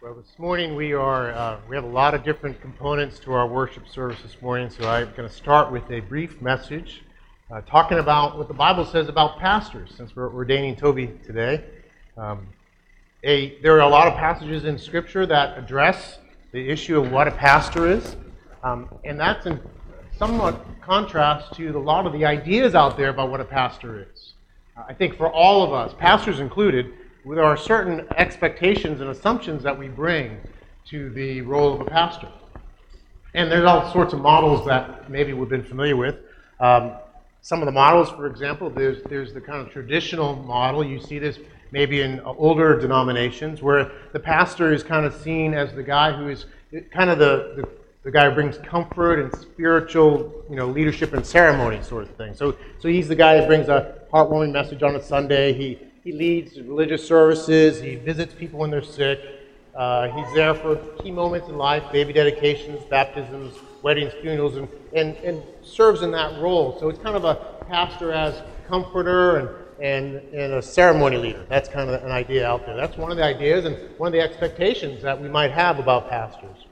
Well, this morning we are uh, we have a lot of different components to our worship service this morning. So I'm going to start with a brief message, uh, talking about what the Bible says about pastors. Since we're ordaining Toby today, um, a, there are a lot of passages in Scripture that address the issue of what a pastor is, um, and that's in somewhat contrast to a lot of the ideas out there about what a pastor is. I think for all of us, pastors included there are certain expectations and assumptions that we bring to the role of a pastor. And there's all sorts of models that maybe we've been familiar with. Um, some of the models, for example, there's, there's the kind of traditional model. You see this maybe in older denominations where the pastor is kind of seen as the guy who is kind of the, the, the guy who brings comfort and spiritual you know, leadership and ceremony sort of thing. So, so he's the guy that brings a heartwarming message on a Sunday. He, he leads religious services. He visits people when they're sick. Uh, he's there for key moments in life, baby dedications, baptisms, weddings, funerals, and, and, and serves in that role. So it's kind of a pastor as comforter and, and, and a ceremony leader. That's kind of an idea out there. That's one of the ideas and one of the expectations that we might have about pastors.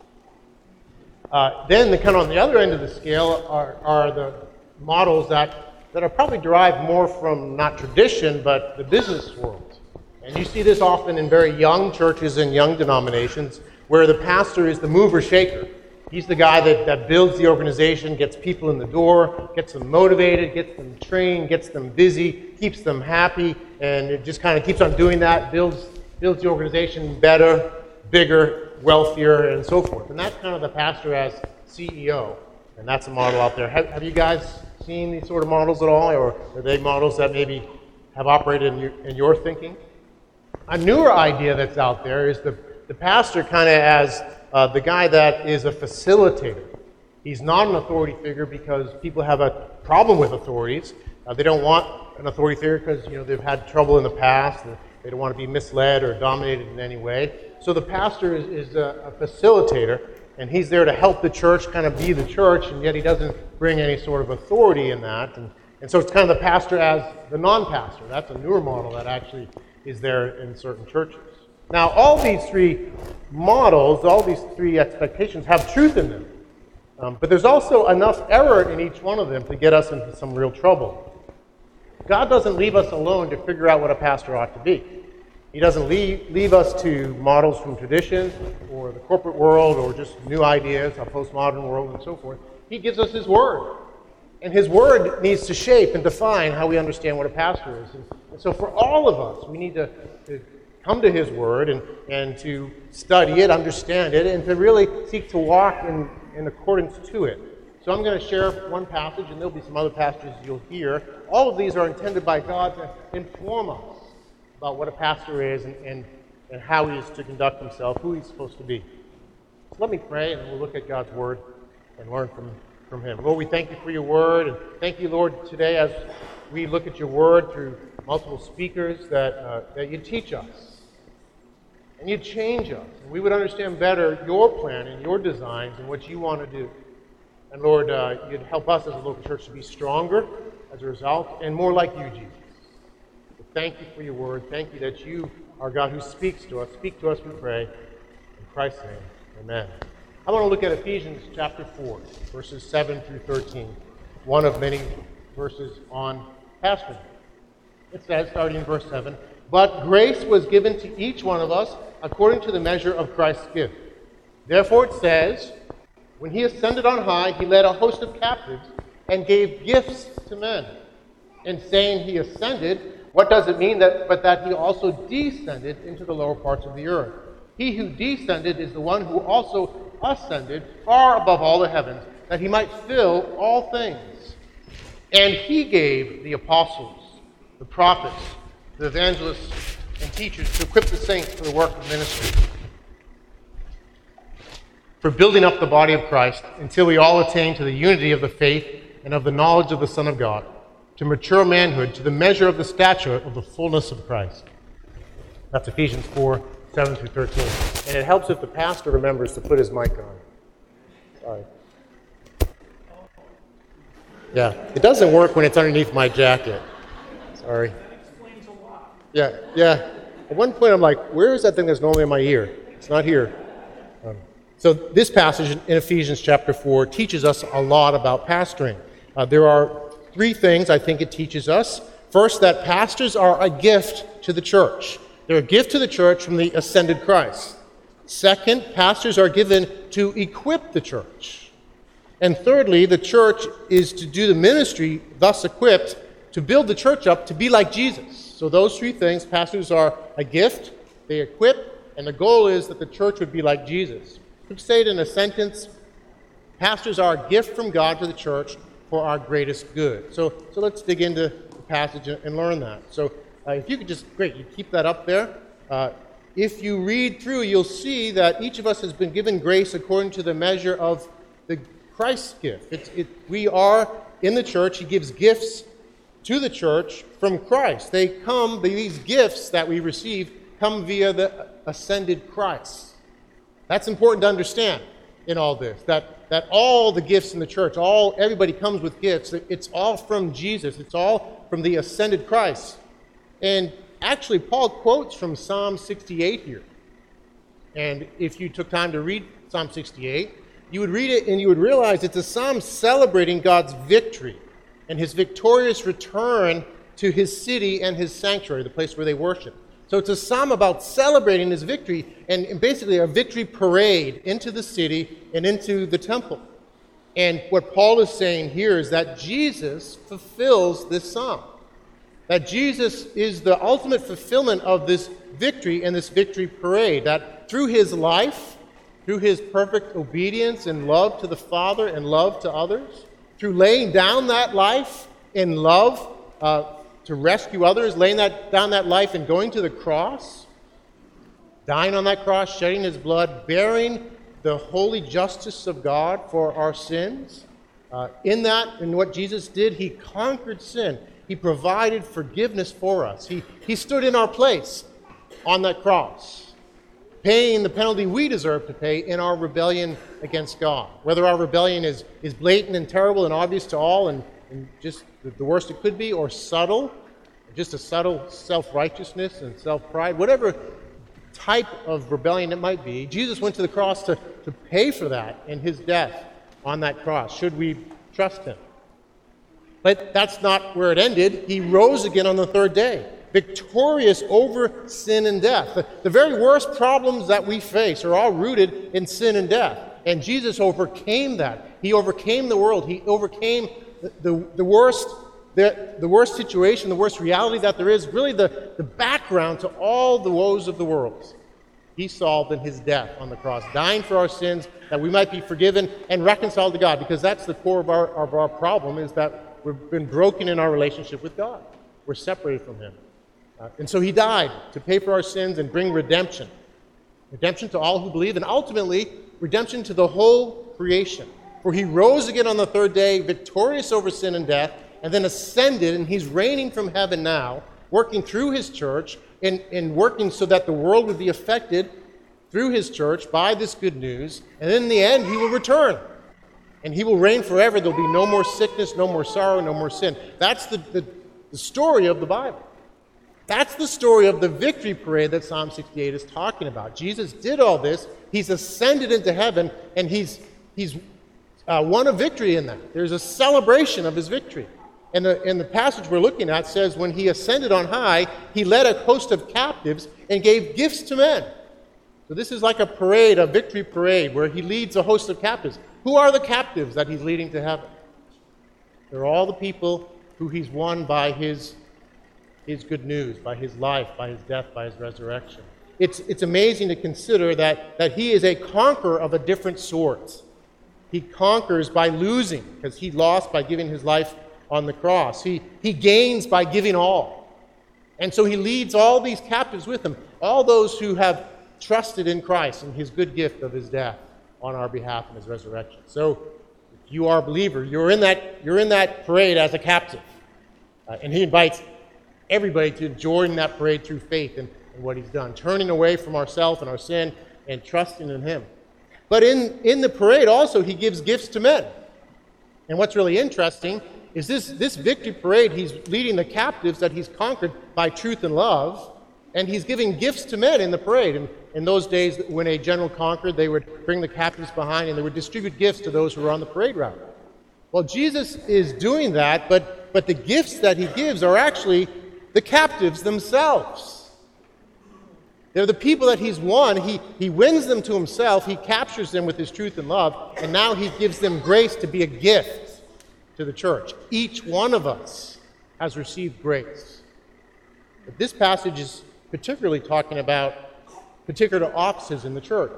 Uh, then, the kind of on the other end of the scale are, are the models that that are probably derived more from not tradition, but the business world. And you see this often in very young churches and young denominations where the pastor is the mover shaker. He's the guy that, that builds the organization, gets people in the door, gets them motivated, gets them trained, gets them busy, keeps them happy, and it just kind of keeps on doing that, builds, builds the organization better, bigger, wealthier, and so forth. And that's kind of the pastor as CEO. And that's a model out there. Have, have you guys seen these sort of models at all, or are they models that maybe have operated in your, in your thinking? A newer idea that's out there is the, the pastor kind of as uh, the guy that is a facilitator. He's not an authority figure because people have a problem with authorities. Uh, they don't want an authority figure because you know they've had trouble in the past. They don't want to be misled or dominated in any way. So the pastor is, is a, a facilitator and he's there to help the church kind of be the church, and yet he doesn't bring any sort of authority in that. And, and so it's kind of the pastor as the non pastor. That's a newer model that actually is there in certain churches. Now, all these three models, all these three expectations have truth in them. Um, but there's also enough error in each one of them to get us into some real trouble. God doesn't leave us alone to figure out what a pastor ought to be. He doesn't leave, leave us to models from tradition or the corporate world or just new ideas, a postmodern world, and so forth. He gives us His Word. And His Word needs to shape and define how we understand what a pastor is. And, and so, for all of us, we need to, to come to His Word and, and to study it, understand it, and to really seek to walk in, in accordance to it. So, I'm going to share one passage, and there'll be some other passages you'll hear. All of these are intended by God to inform us about what a pastor is and, and, and how he is to conduct himself, who he's supposed to be. So let me pray, and we'll look at God's word and learn from, from him. Lord, we thank you for your word, and thank you, Lord, today as we look at your word through multiple speakers that, uh, that you teach us and you change us. And we would understand better your plan and your designs and what you want to do. And Lord, uh, you'd help us as a local church to be stronger as a result and more like you, Jesus. Thank you for your word. Thank you that you are God who speaks to us. Speak to us, we pray. In Christ's name, amen. I want to look at Ephesians chapter 4, verses 7 through 13, one of many verses on pastoring. It says, starting in verse 7, But grace was given to each one of us according to the measure of Christ's gift. Therefore it says, When he ascended on high, he led a host of captives and gave gifts to men. And saying he ascended, what does it mean that but that he also descended into the lower parts of the earth? He who descended is the one who also ascended far above all the heavens, that he might fill all things. And he gave the apostles, the prophets, the evangelists, and teachers to equip the saints for the work of ministry, for building up the body of Christ until we all attain to the unity of the faith and of the knowledge of the Son of God to mature manhood, to the measure of the stature of the fullness of Christ. That's Ephesians 4 7 through 13. And it helps if the pastor remembers to put his mic on. Sorry. Yeah, it doesn't work when it's underneath my jacket. Sorry. That explains a lot. Yeah, yeah. At one point, I'm like, where is that thing that's normally in my ear? It's not here. Um, so, this passage in Ephesians chapter 4 teaches us a lot about pastoring. Uh, there are three things I think it teaches us. First, that pastors are a gift to the church, they're a gift to the church from the ascended Christ. Second, pastors are given to equip the church. And thirdly, the church is to do the ministry, thus equipped, to build the church up to be like Jesus. So, those three things pastors are a gift, they equip, and the goal is that the church would be like Jesus. To say it in a sentence, pastors are a gift from God to the church for our greatest good. So, so let's dig into the passage and learn that. So, uh, if you could just, great, you keep that up there. Uh, if you read through, you'll see that each of us has been given grace according to the measure of the Christ's gift. It's, it, we are in the church, He gives gifts to the church from Christ. They come, these gifts that we receive come via the ascended Christ. That's important to understand in all this. That, that all the gifts in the church, all everybody comes with gifts. It's all from Jesus. It's all from the ascended Christ. And actually, Paul quotes from Psalm 68 here. And if you took time to read Psalm 68, you would read it and you would realize it's a psalm celebrating God's victory and his victorious return to his city and his sanctuary, the place where they worship. So it's a psalm about celebrating his victory and basically a victory parade into the city and into the temple. And what Paul is saying here is that Jesus fulfills this psalm. That Jesus is the ultimate fulfillment of this victory and this victory parade. That through his life, through his perfect obedience and love to the Father and love to others, through laying down that life in love uh, to rescue others, laying that, down that life and going to the cross, dying on that cross, shedding his blood, bearing the holy justice of God for our sins. Uh, in that, in what Jesus did, he conquered sin. He provided forgiveness for us. He, he stood in our place on that cross paying the penalty we deserve to pay in our rebellion against God. Whether our rebellion is, is blatant and terrible and obvious to all and, and just the worst it could be, or subtle, just a subtle self righteousness and self pride, whatever type of rebellion it might be, Jesus went to the cross to, to pay for that in his death on that cross. Should we trust him? But that's not where it ended. He rose again on the third day victorious over sin and death. The, the very worst problems that we face are all rooted in sin and death. And Jesus overcame that. He overcame the world. He overcame the, the, worst the, the worst situation, the worst reality that there is, really the, the background to all the woes of the world. He solved in his death on the cross, dying for our sins that we might be forgiven and reconciled to God, because that's the core of our, of our problem is that we've been broken in our relationship with God. We're separated from him. Uh, and so he died to pay for our sins and bring redemption. Redemption to all who believe, and ultimately, redemption to the whole creation. For he rose again on the third day, victorious over sin and death, and then ascended, and he's reigning from heaven now, working through his church and, and working so that the world would be affected through his church by this good news. And in the end, he will return. And he will reign forever. There'll be no more sickness, no more sorrow, no more sin. That's the, the, the story of the Bible. That's the story of the victory parade that Psalm 68 is talking about. Jesus did all this. He's ascended into heaven, and he's, he's uh, won a victory in that. There's a celebration of his victory. And the, and the passage we're looking at says, when he ascended on high, he led a host of captives and gave gifts to men. So this is like a parade, a victory parade, where he leads a host of captives. Who are the captives that he's leading to heaven? They're all the people who he's won by his his good news, by his life, by his death, by his resurrection. It's, it's amazing to consider that, that he is a conqueror of a different sort. He conquers by losing, because he lost by giving his life on the cross. He, he gains by giving all. And so he leads all these captives with him, all those who have trusted in Christ and his good gift of his death on our behalf and his resurrection. So if you are a believer, you're in that, you're in that parade as a captive. Uh, and he invites everybody to join that parade through faith in, in what he's done, turning away from ourselves and our sin and trusting in him. But in, in the parade also, he gives gifts to men. And what's really interesting is this, this victory parade, he's leading the captives that he's conquered by truth and love, and he's giving gifts to men in the parade. And, in those days, when a general conquered, they would bring the captives behind and they would distribute gifts to those who were on the parade route. Well, Jesus is doing that, but, but the gifts that he gives are actually the captives themselves. They're the people that he's won. He, he wins them to himself, he captures them with his truth and love, and now he gives them grace to be a gift to the church. Each one of us has received grace. But this passage is particularly talking about particular offices in the church.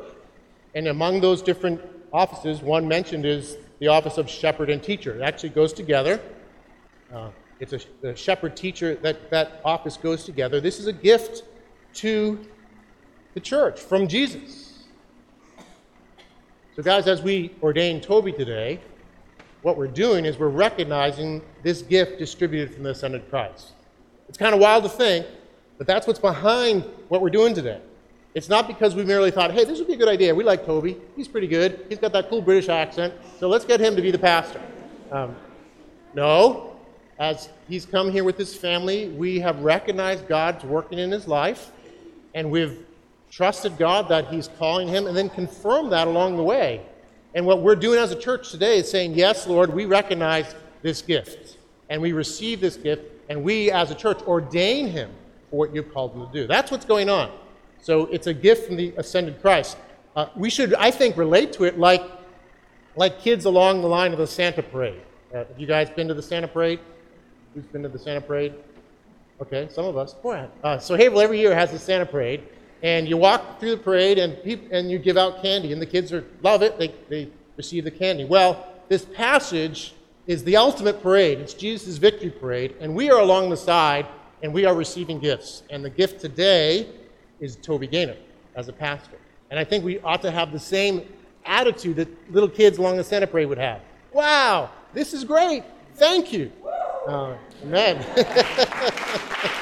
And among those different offices, one mentioned is the office of shepherd and teacher. It actually goes together. Uh, it's a, a shepherd teacher, that, that office goes together. This is a gift to the church from Jesus. So, guys, as we ordain Toby today, what we're doing is we're recognizing this gift distributed from the ascended Christ. It's kind of wild to think, but that's what's behind what we're doing today. It's not because we merely thought, hey, this would be a good idea. We like Toby. He's pretty good. He's got that cool British accent. So let's get him to be the pastor. Um, no. As he's come here with his family, we have recognized God's working in his life, and we've trusted God that he's calling him, and then confirmed that along the way. And what we're doing as a church today is saying, yes, Lord, we recognize this gift, and we receive this gift, and we as a church ordain him for what you've called him to do. That's what's going on. So it's a gift from the ascended Christ. Uh, we should, I think, relate to it like, like kids along the line of the Santa parade. Uh, have you guys been to the Santa parade? Who's been to the Santa parade? Okay, some of us. Boy, uh, so Haverhill every year has the Santa parade, and you walk through the parade and, and you give out candy, and the kids are, love it. They, they receive the candy. Well, this passage is the ultimate parade. It's Jesus' victory parade, and we are along the side, and we are receiving gifts. And the gift today is Toby Gaynor as a pastor. And I think we ought to have the same attitude that little kids along the Santa Parade would have. Wow, this is great. Thank you. Uh, amen.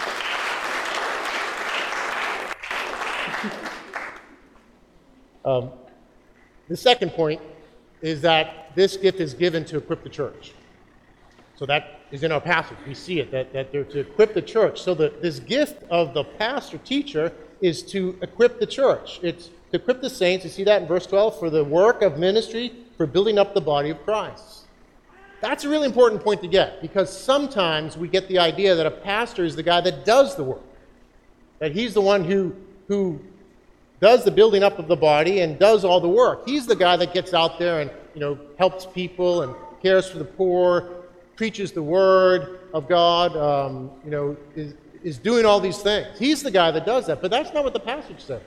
um, the second point is that this gift is given to equip the church. So that is in our passage. We see it, that, that they're to equip the church. So that this gift of the pastor teacher is to equip the church. It's to equip the saints. You see that in verse 12 for the work of ministry, for building up the body of Christ. That's a really important point to get because sometimes we get the idea that a pastor is the guy that does the work, that he's the one who, who does the building up of the body and does all the work. He's the guy that gets out there and you know helps people and cares for the poor, preaches the word of God, um, you know, is, is doing all these things. He's the guy that does that, but that's not what the passage says.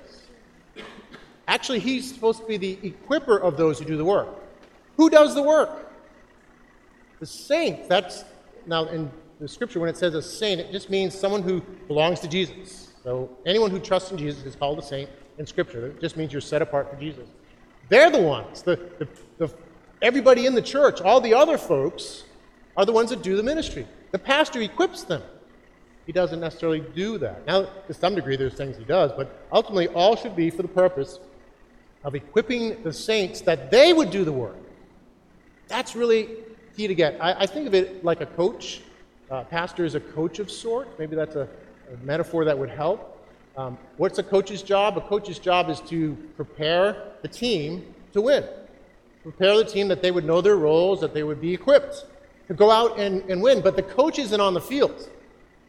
Actually, he's supposed to be the equiper of those who do the work. Who does the work? The saint. That's now in the scripture when it says a saint, it just means someone who belongs to Jesus. So anyone who trusts in Jesus is called a saint in scripture. It just means you're set apart for Jesus. They're the ones. The, the, the, everybody in the church, all the other folks, are the ones that do the ministry. The pastor equips them he doesn't necessarily do that. Now, to some degree, there's things he does, but ultimately, all should be for the purpose of equipping the saints that they would do the work. That's really key to get. I, I think of it like a coach. Uh, pastor is a coach of sort. Maybe that's a, a metaphor that would help. Um, what's a coach's job? A coach's job is to prepare the team to win. Prepare the team that they would know their roles, that they would be equipped to go out and, and win. But the coach isn't on the field.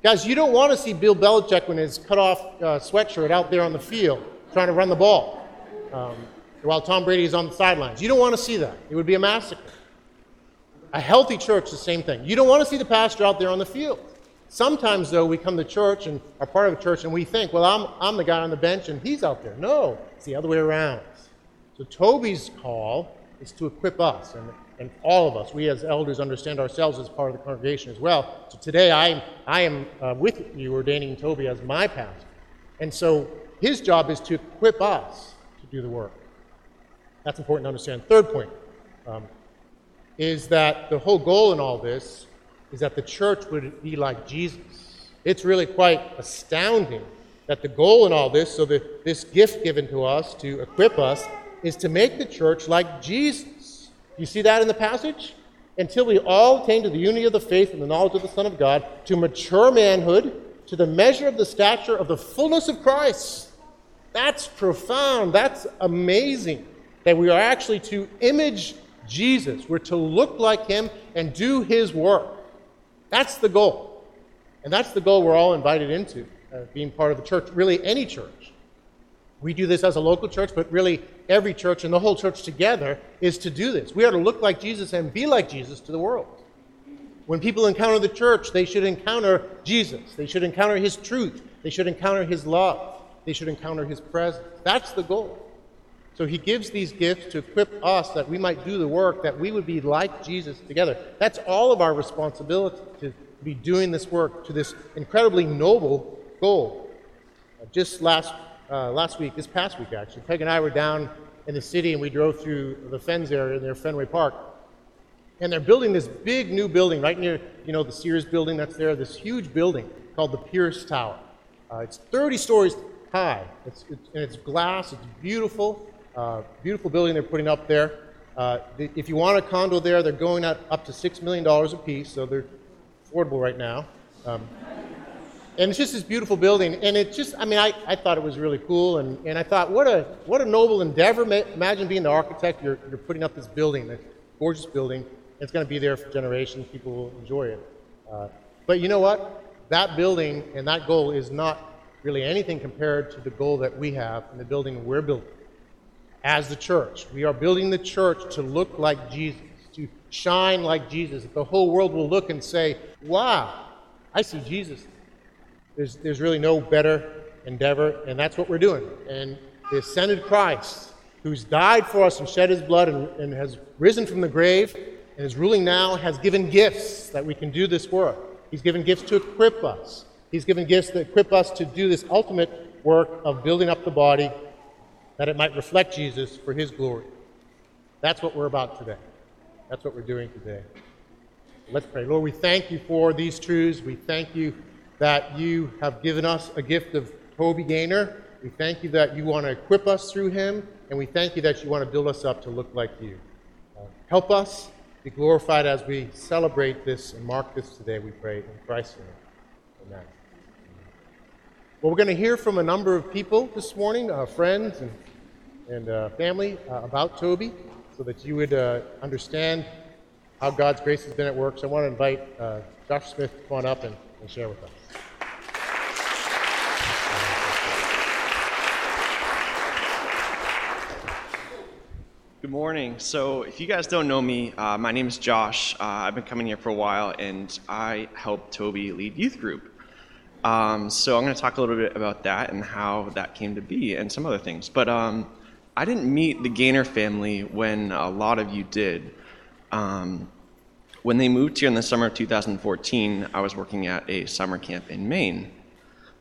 Guys, you don't want to see Bill Belichick in his cut off uh, sweatshirt out there on the field trying to run the ball um, while Tom Brady is on the sidelines. You don't want to see that. It would be a massacre. A healthy church, the same thing. You don't want to see the pastor out there on the field. Sometimes, though, we come to church and are part of a church and we think, well, I'm, I'm the guy on the bench and he's out there. No, it's the other way around. So Toby's call is to equip us. And and all of us, we as elders understand ourselves as part of the congregation as well. So today I, I am uh, with you ordaining Toby as my pastor. And so his job is to equip us to do the work. That's important to understand. Third point um, is that the whole goal in all this is that the church would be like Jesus. It's really quite astounding that the goal in all this, so that this gift given to us to equip us, is to make the church like Jesus. You see that in the passage? Until we all attain to the unity of the faith and the knowledge of the Son of God, to mature manhood, to the measure of the stature of the fullness of Christ. That's profound. That's amazing that we are actually to image Jesus. We're to look like him and do his work. That's the goal. And that's the goal we're all invited into, uh, being part of the church, really any church. We do this as a local church, but really every church and the whole church together is to do this. We are to look like Jesus and be like Jesus to the world. When people encounter the church, they should encounter Jesus. They should encounter his truth. They should encounter his love. They should encounter his presence. That's the goal. So he gives these gifts to equip us that we might do the work, that we would be like Jesus together. That's all of our responsibility to be doing this work to this incredibly noble goal. Uh, just last, uh, last week, this past week actually, Peg and I were down in the city and we drove through the Fens area near Fenway Park. And they're building this big new building right near, you know, the Sears building that's there, this huge building called the Pierce Tower. Uh, it's 30 stories high, it's, it's, and it's glass, it's beautiful. Uh, beautiful building they're putting up there. Uh, if you want a condo there, they're going at up to $6 million a piece, so they're affordable right now. Um, and it's just this beautiful building. And it just, I mean, I, I thought it was really cool. And, and I thought, what a, what a noble endeavor. Imagine being the architect, you're, you're putting up this building, this gorgeous building. It's going to be there for generations. People will enjoy it. Uh, but you know what? That building and that goal is not really anything compared to the goal that we have and the building we're building as the church. We are building the church to look like Jesus, to shine like Jesus. The whole world will look and say, wow, I see Jesus. There's, there's really no better endeavor, and that's what we're doing. And the ascended Christ, who's died for us and shed his blood and, and has risen from the grave and is ruling now, has given gifts that we can do this work. He's given gifts to equip us. He's given gifts that equip us to do this ultimate work of building up the body that it might reflect Jesus for his glory. That's what we're about today. That's what we're doing today. Let's pray. Lord, we thank you for these truths. We thank you that you have given us a gift of Toby Gaynor. We thank you that you want to equip us through him, and we thank you that you want to build us up to look like you. Uh, help us be glorified as we celebrate this and mark this today, we pray in Christ's name. Amen. Well, we're going to hear from a number of people this morning, uh, friends and and uh, family uh, about Toby so that you would uh, understand how God's grace has been at work. So I want to invite Josh Smith to come on up and, and share with us. Good morning. So, if you guys don't know me, uh, my name is Josh. Uh, I've been coming here for a while, and I help Toby lead youth group. Um, so, I'm going to talk a little bit about that and how that came to be, and some other things. But um, I didn't meet the Gaynor family when a lot of you did. Um, when they moved here in the summer of 2014, I was working at a summer camp in Maine.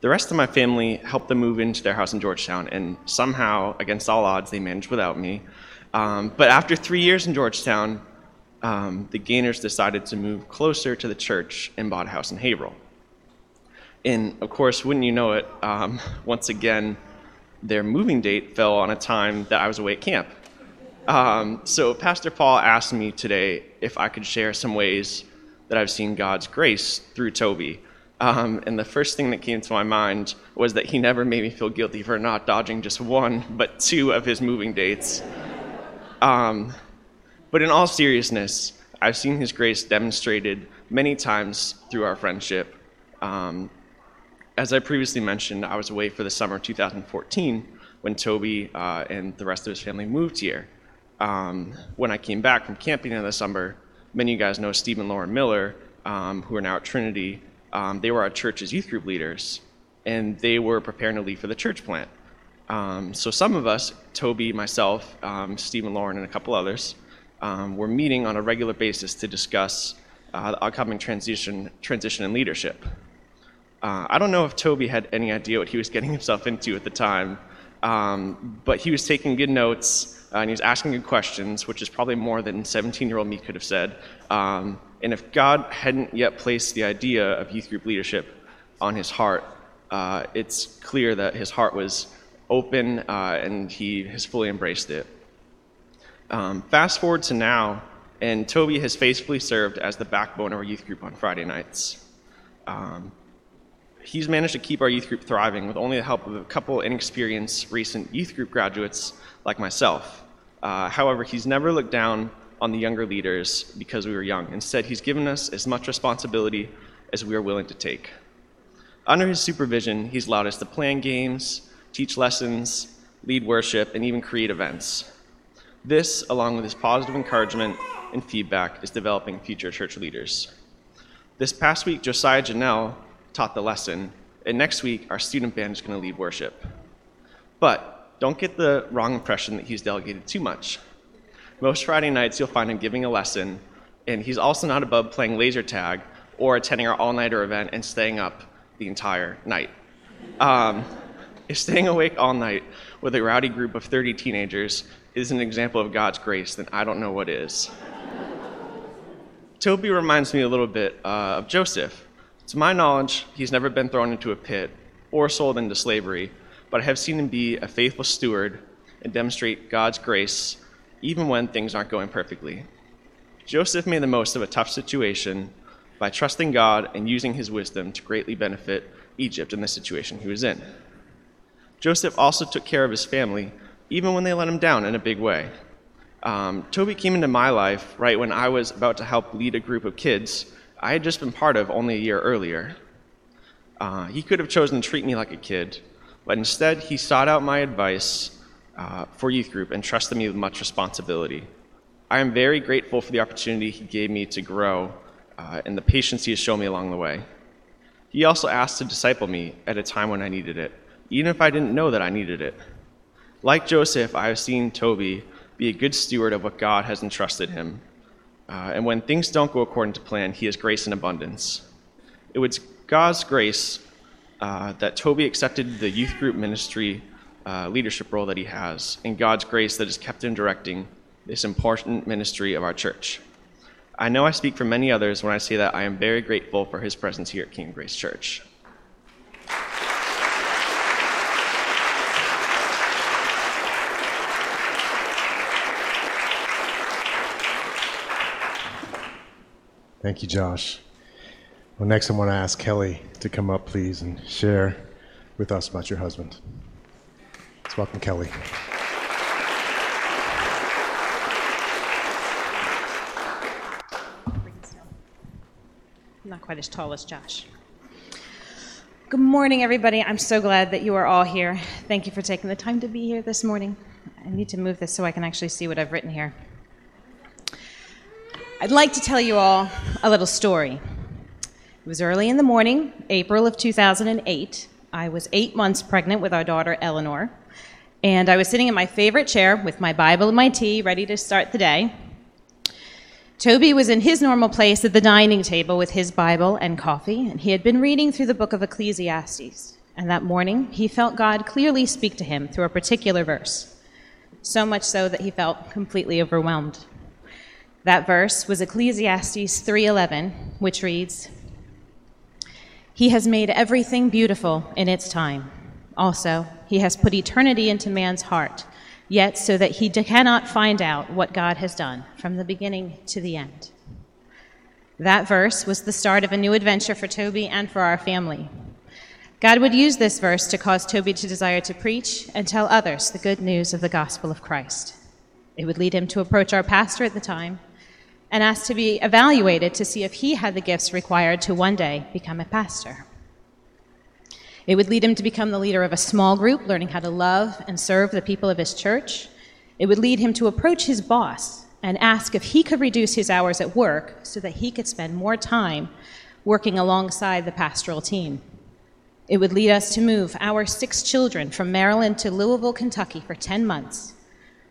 The rest of my family helped them move into their house in Georgetown, and somehow, against all odds, they managed without me. Um, but after three years in Georgetown, um, the Gaynors decided to move closer to the church and bought a house in Haverhill. And of course, wouldn't you know it, um, once again, their moving date fell on a time that I was away at camp. Um, so Pastor Paul asked me today if I could share some ways that I've seen God's grace through Toby. Um, and the first thing that came to my mind was that he never made me feel guilty for not dodging just one, but two of his moving dates. Um, but in all seriousness, I've seen his grace demonstrated many times through our friendship. Um, as I previously mentioned, I was away for the summer of 2014 when Toby uh, and the rest of his family moved here. Um, when I came back from camping in the summer, many of you guys know Steve and Lauren Miller, um, who are now at Trinity. Um, they were our church's youth group leaders, and they were preparing to leave for the church plant. Um, so some of us, Toby, myself, um, Steve and Lauren, and a couple others, um, were meeting on a regular basis to discuss uh, the upcoming transition, transition in leadership. Uh, I don't know if Toby had any idea what he was getting himself into at the time, um, but he was taking good notes uh, and he was asking good questions, which is probably more than 17 year old me could have said. Um, and if God hadn't yet placed the idea of youth group leadership on his heart, uh, it's clear that his heart was open uh, and he has fully embraced it. Um, fast forward to now, and Toby has faithfully served as the backbone of our youth group on Friday nights. Um, he's managed to keep our youth group thriving with only the help of a couple inexperienced recent youth group graduates like myself. Uh, however, he's never looked down on the younger leaders because we were young. Instead, he's given us as much responsibility as we are willing to take. Under his supervision, he's allowed us to plan games, teach lessons, lead worship, and even create events. This, along with his positive encouragement and feedback, is developing future church leaders. This past week, Josiah Janelle taught the lesson, and next week, our student band is going to lead worship. But don't get the wrong impression that he's delegated too much. Most Friday nights, you'll find him giving a lesson, and he's also not above playing laser tag or attending our all nighter event and staying up the entire night. Um, if staying awake all night with a rowdy group of 30 teenagers is an example of God's grace, then I don't know what is. Toby reminds me a little bit uh, of Joseph. To my knowledge, he's never been thrown into a pit or sold into slavery, but I have seen him be a faithful steward and demonstrate God's grace even when things aren't going perfectly. Joseph made the most of a tough situation by trusting God and using his wisdom to greatly benefit Egypt in the situation he was in. Joseph also took care of his family, even when they let him down in a big way. Um, Toby came into my life right when I was about to help lead a group of kids I had just been part of only a year earlier. Uh, he could have chosen to treat me like a kid, but instead he sought out my advice uh, for youth group and trusted me with much responsibility. I am very grateful for the opportunity he gave me to grow uh, and the patience he has shown me along the way. He also asked to disciple me at a time when I needed it, even if I didn't know that I needed it. Like Joseph, I have seen Toby be a good steward of what God has entrusted him. Uh, and when things don't go according to plan, he has grace in abundance. It was God's grace uh, that Toby accepted the youth group ministry uh, leadership role that he has, and God's grace that has kept him directing this important ministry of our church. I know I speak for many others when I say that I am very grateful for his presence here at King Grace Church. Thank you, Josh. Well, next I want to ask Kelly to come up, please, and share with us about your husband. Let's welcome Kelly. not quite as tall as Josh. Good morning, everybody. I'm so glad that you are all here. Thank you for taking the time to be here this morning. I need to move this so I can actually see what I've written here. I'd like to tell you all a little story. It was early in the morning, April of 2008. I was eight months pregnant with our daughter, Eleanor, and I was sitting in my favorite chair with my Bible and my tea, ready to start the day. Toby was in his normal place at the dining table with his Bible and coffee, and he had been reading through the book of Ecclesiastes. And that morning, he felt God clearly speak to him through a particular verse, so much so that he felt completely overwhelmed. That verse was Ecclesiastes 3:11, which reads, "He has made everything beautiful in its time. Also, he has put eternity into man's heart." yet so that he cannot find out what God has done from the beginning to the end. That verse was the start of a new adventure for Toby and for our family. God would use this verse to cause Toby to desire to preach and tell others the good news of the gospel of Christ. It would lead him to approach our pastor at the time and asked to be evaluated to see if he had the gifts required to one day become a pastor. It would lead him to become the leader of a small group, learning how to love and serve the people of his church. It would lead him to approach his boss and ask if he could reduce his hours at work so that he could spend more time working alongside the pastoral team. It would lead us to move our six children from Maryland to Louisville, Kentucky for 10 months,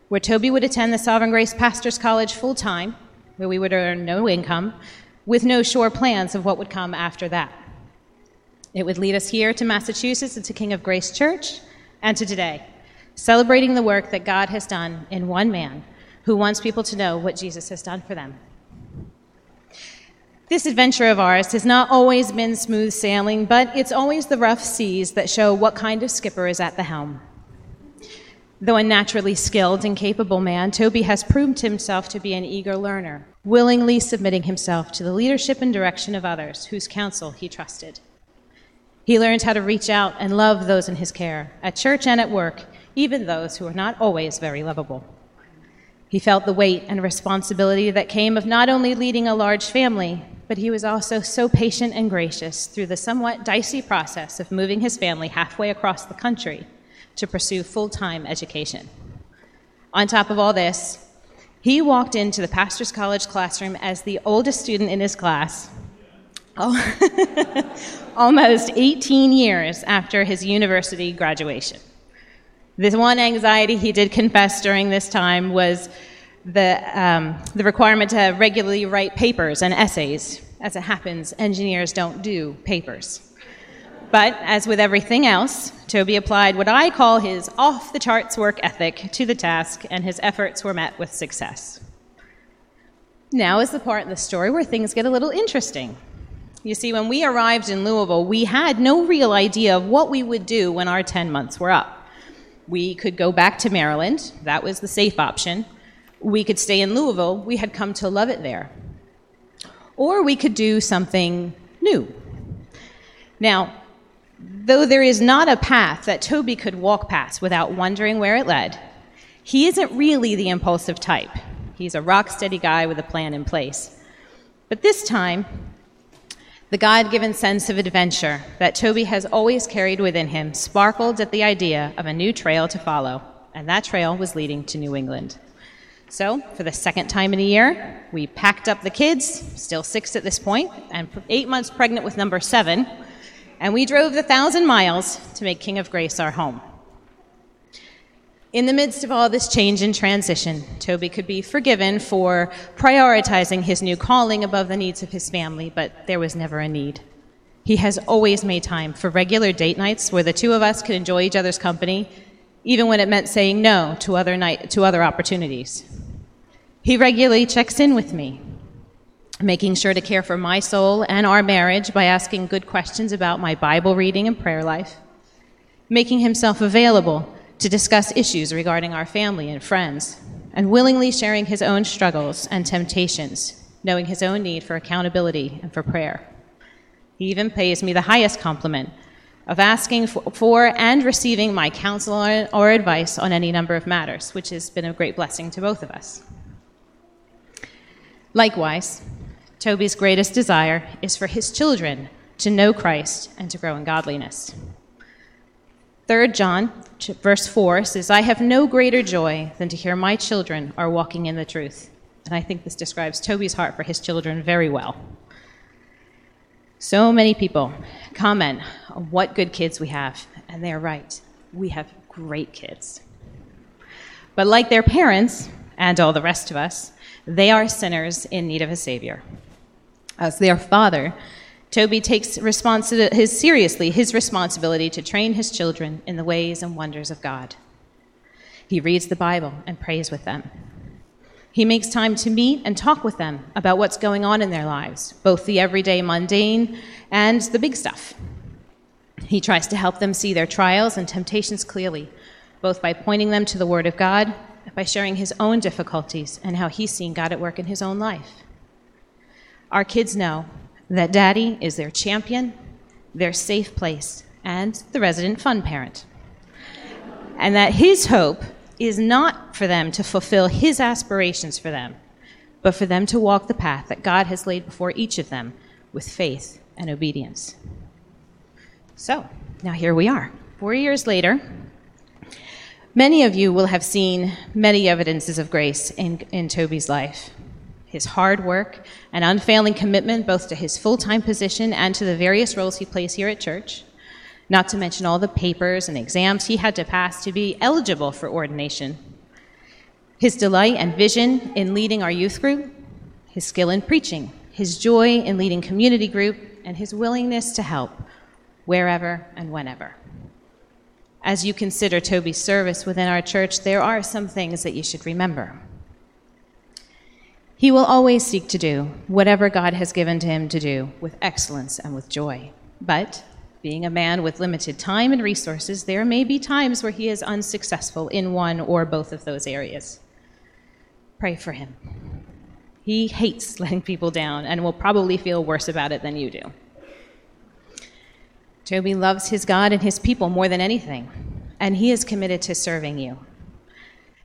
where Toby would attend the Sovereign Grace Pastors College full time, where we would earn no income, with no sure plans of what would come after that. It would lead us here to Massachusetts and to King of Grace Church and to today, celebrating the work that God has done in one man who wants people to know what Jesus has done for them. This adventure of ours has not always been smooth sailing, but it's always the rough seas that show what kind of skipper is at the helm. Though a naturally skilled and capable man, Toby has proved himself to be an eager learner, willingly submitting himself to the leadership and direction of others whose counsel he trusted. He learned how to reach out and love those in his care, at church and at work, even those who are not always very lovable. He felt the weight and responsibility that came of not only leading a large family, but he was also so patient and gracious through the somewhat dicey process of moving his family halfway across the country to pursue full time education. On top of all this, he walked into the pastor's college classroom as the oldest student in his class almost 18 years after his university graduation. The one anxiety he did confess during this time was the, um, the requirement to regularly write papers and essays. As it happens, engineers don't do papers. But as with everything else, Toby applied what I call his off the charts work ethic to the task, and his efforts were met with success. Now is the part in the story where things get a little interesting. You see, when we arrived in Louisville, we had no real idea of what we would do when our 10 months were up. We could go back to Maryland, that was the safe option. We could stay in Louisville, we had come to love it there. Or we could do something new. Now, though there is not a path that Toby could walk past without wondering where it led, he isn't really the impulsive type. He's a rock steady guy with a plan in place. But this time, the God given sense of adventure that Toby has always carried within him sparkled at the idea of a new trail to follow, and that trail was leading to New England. So, for the second time in a year, we packed up the kids, still six at this point, and eight months pregnant with number seven, and we drove the thousand miles to make King of Grace our home. In the midst of all this change and transition, Toby could be forgiven for prioritizing his new calling above the needs of his family, but there was never a need. He has always made time for regular date nights where the two of us could enjoy each other's company, even when it meant saying no to other, night, to other opportunities. He regularly checks in with me, making sure to care for my soul and our marriage by asking good questions about my Bible reading and prayer life, making himself available to discuss issues regarding our family and friends, and willingly sharing his own struggles and temptations, knowing his own need for accountability and for prayer. He even pays me the highest compliment of asking for, and receiving my counsel or advice on any number of matters, which has been a great blessing to both of us. Likewise, Toby's greatest desire is for his children to know Christ and to grow in godliness. 3 John verse 4 says, I have no greater joy than to hear my children are walking in the truth. And I think this describes Toby's heart for his children very well. So many people comment on what good kids we have, and they're right. We have great kids. But like their parents, and all the rest of us, they are sinners in need of a Savior. As their father, Toby takes responsi- his, seriously his responsibility to train his children in the ways and wonders of God. He reads the Bible and prays with them. He makes time to meet and talk with them about what's going on in their lives, both the everyday mundane and the big stuff. He tries to help them see their trials and temptations clearly, both by pointing them to the Word of God by sharing his own difficulties and how he's seen God at work in his own life. Our kids know that daddy is their champion, their safe place, and the resident fun parent. And that his hope is not for them to fulfill his aspirations for them, but for them to walk the path that God has laid before each of them with faith and obedience. So, now here we are, four years later. Many of you will have seen many evidences of grace in, in Toby's life his hard work and unfailing commitment both to his full time position and to the various roles he plays here at church, not to mention all the papers and exams he had to pass to be eligible for ordination. His delight and vision in leading our youth group, his skill in preaching, his joy in leading community group, and his willingness to help wherever and whenever. As you consider Toby's service within our church, there are some things that you should remember. He will always seek to do whatever God has given to him to do with excellence and with joy. But, being a man with limited time and resources, there may be times where he is unsuccessful in one or both of those areas. Pray for him. He hates letting people down and will probably feel worse about it than you do. Toby loves his God and his people more than anything, and he is committed to serving you.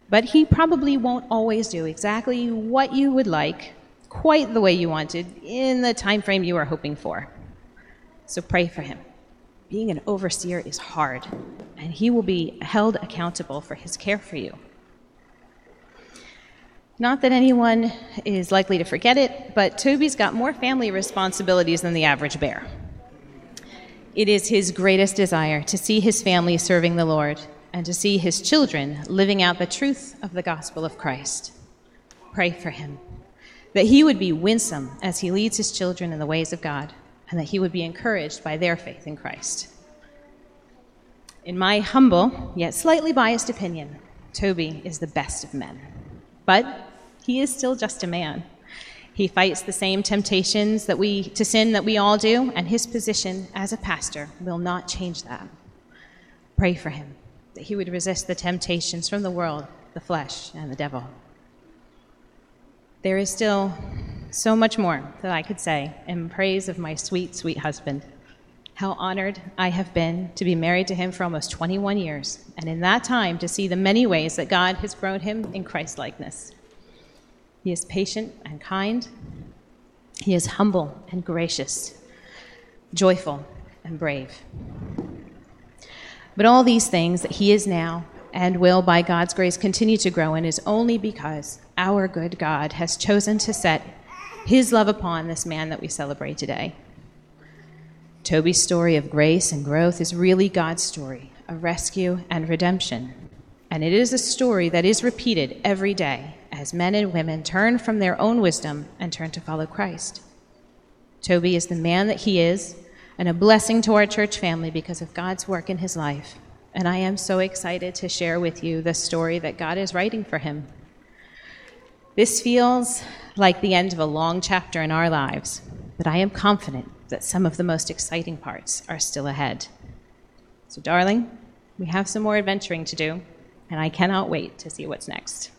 But he probably won't always do exactly what you would like, quite the way you wanted, in the time frame you are hoping for. So pray for him. Being an overseer is hard, and he will be held accountable for his care for you. Not that anyone is likely to forget it, but Toby's got more family responsibilities than the average bear. It is his greatest desire to see his family serving the Lord and to see his children living out the truth of the gospel of Christ. Pray for him, that he would be winsome as he leads his children in the ways of God, and that he would be encouraged by their faith in Christ. In my humble, yet slightly biased opinion, Toby is the best of men. But he is still just a man. He fights the same temptations that we, to sin that we all do, and his position as a pastor will not change that. Pray for him, that he would resist the temptations from the world, the flesh, and the devil. There is still so much more that I could say in praise of my sweet, sweet husband. How honored I have been to be married to him for almost 21 years, and in that time to see the many ways that God has grown him in Christ likeness. He is patient and kind. He is humble and gracious, joyful and brave. But all these things that he is now and will, by God's grace, continue to grow in is only because our good God has chosen to set his love upon this man that we celebrate today. Toby's story of grace and growth is really God's story of rescue and redemption. And it is a story that is repeated every day as men and women turn from their own wisdom and turn to follow Christ. Toby is the man that he is and a blessing to our church family because of God's work in his life. And I am so excited to share with you the story that God is writing for him. This feels like the end of a long chapter in our lives, but I am confident that some of the most exciting parts are still ahead. So, darling, we have some more adventuring to do, and I cannot wait to see what's next.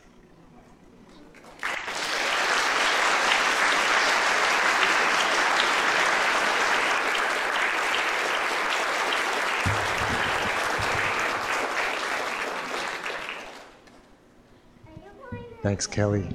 Thanks, Kelly.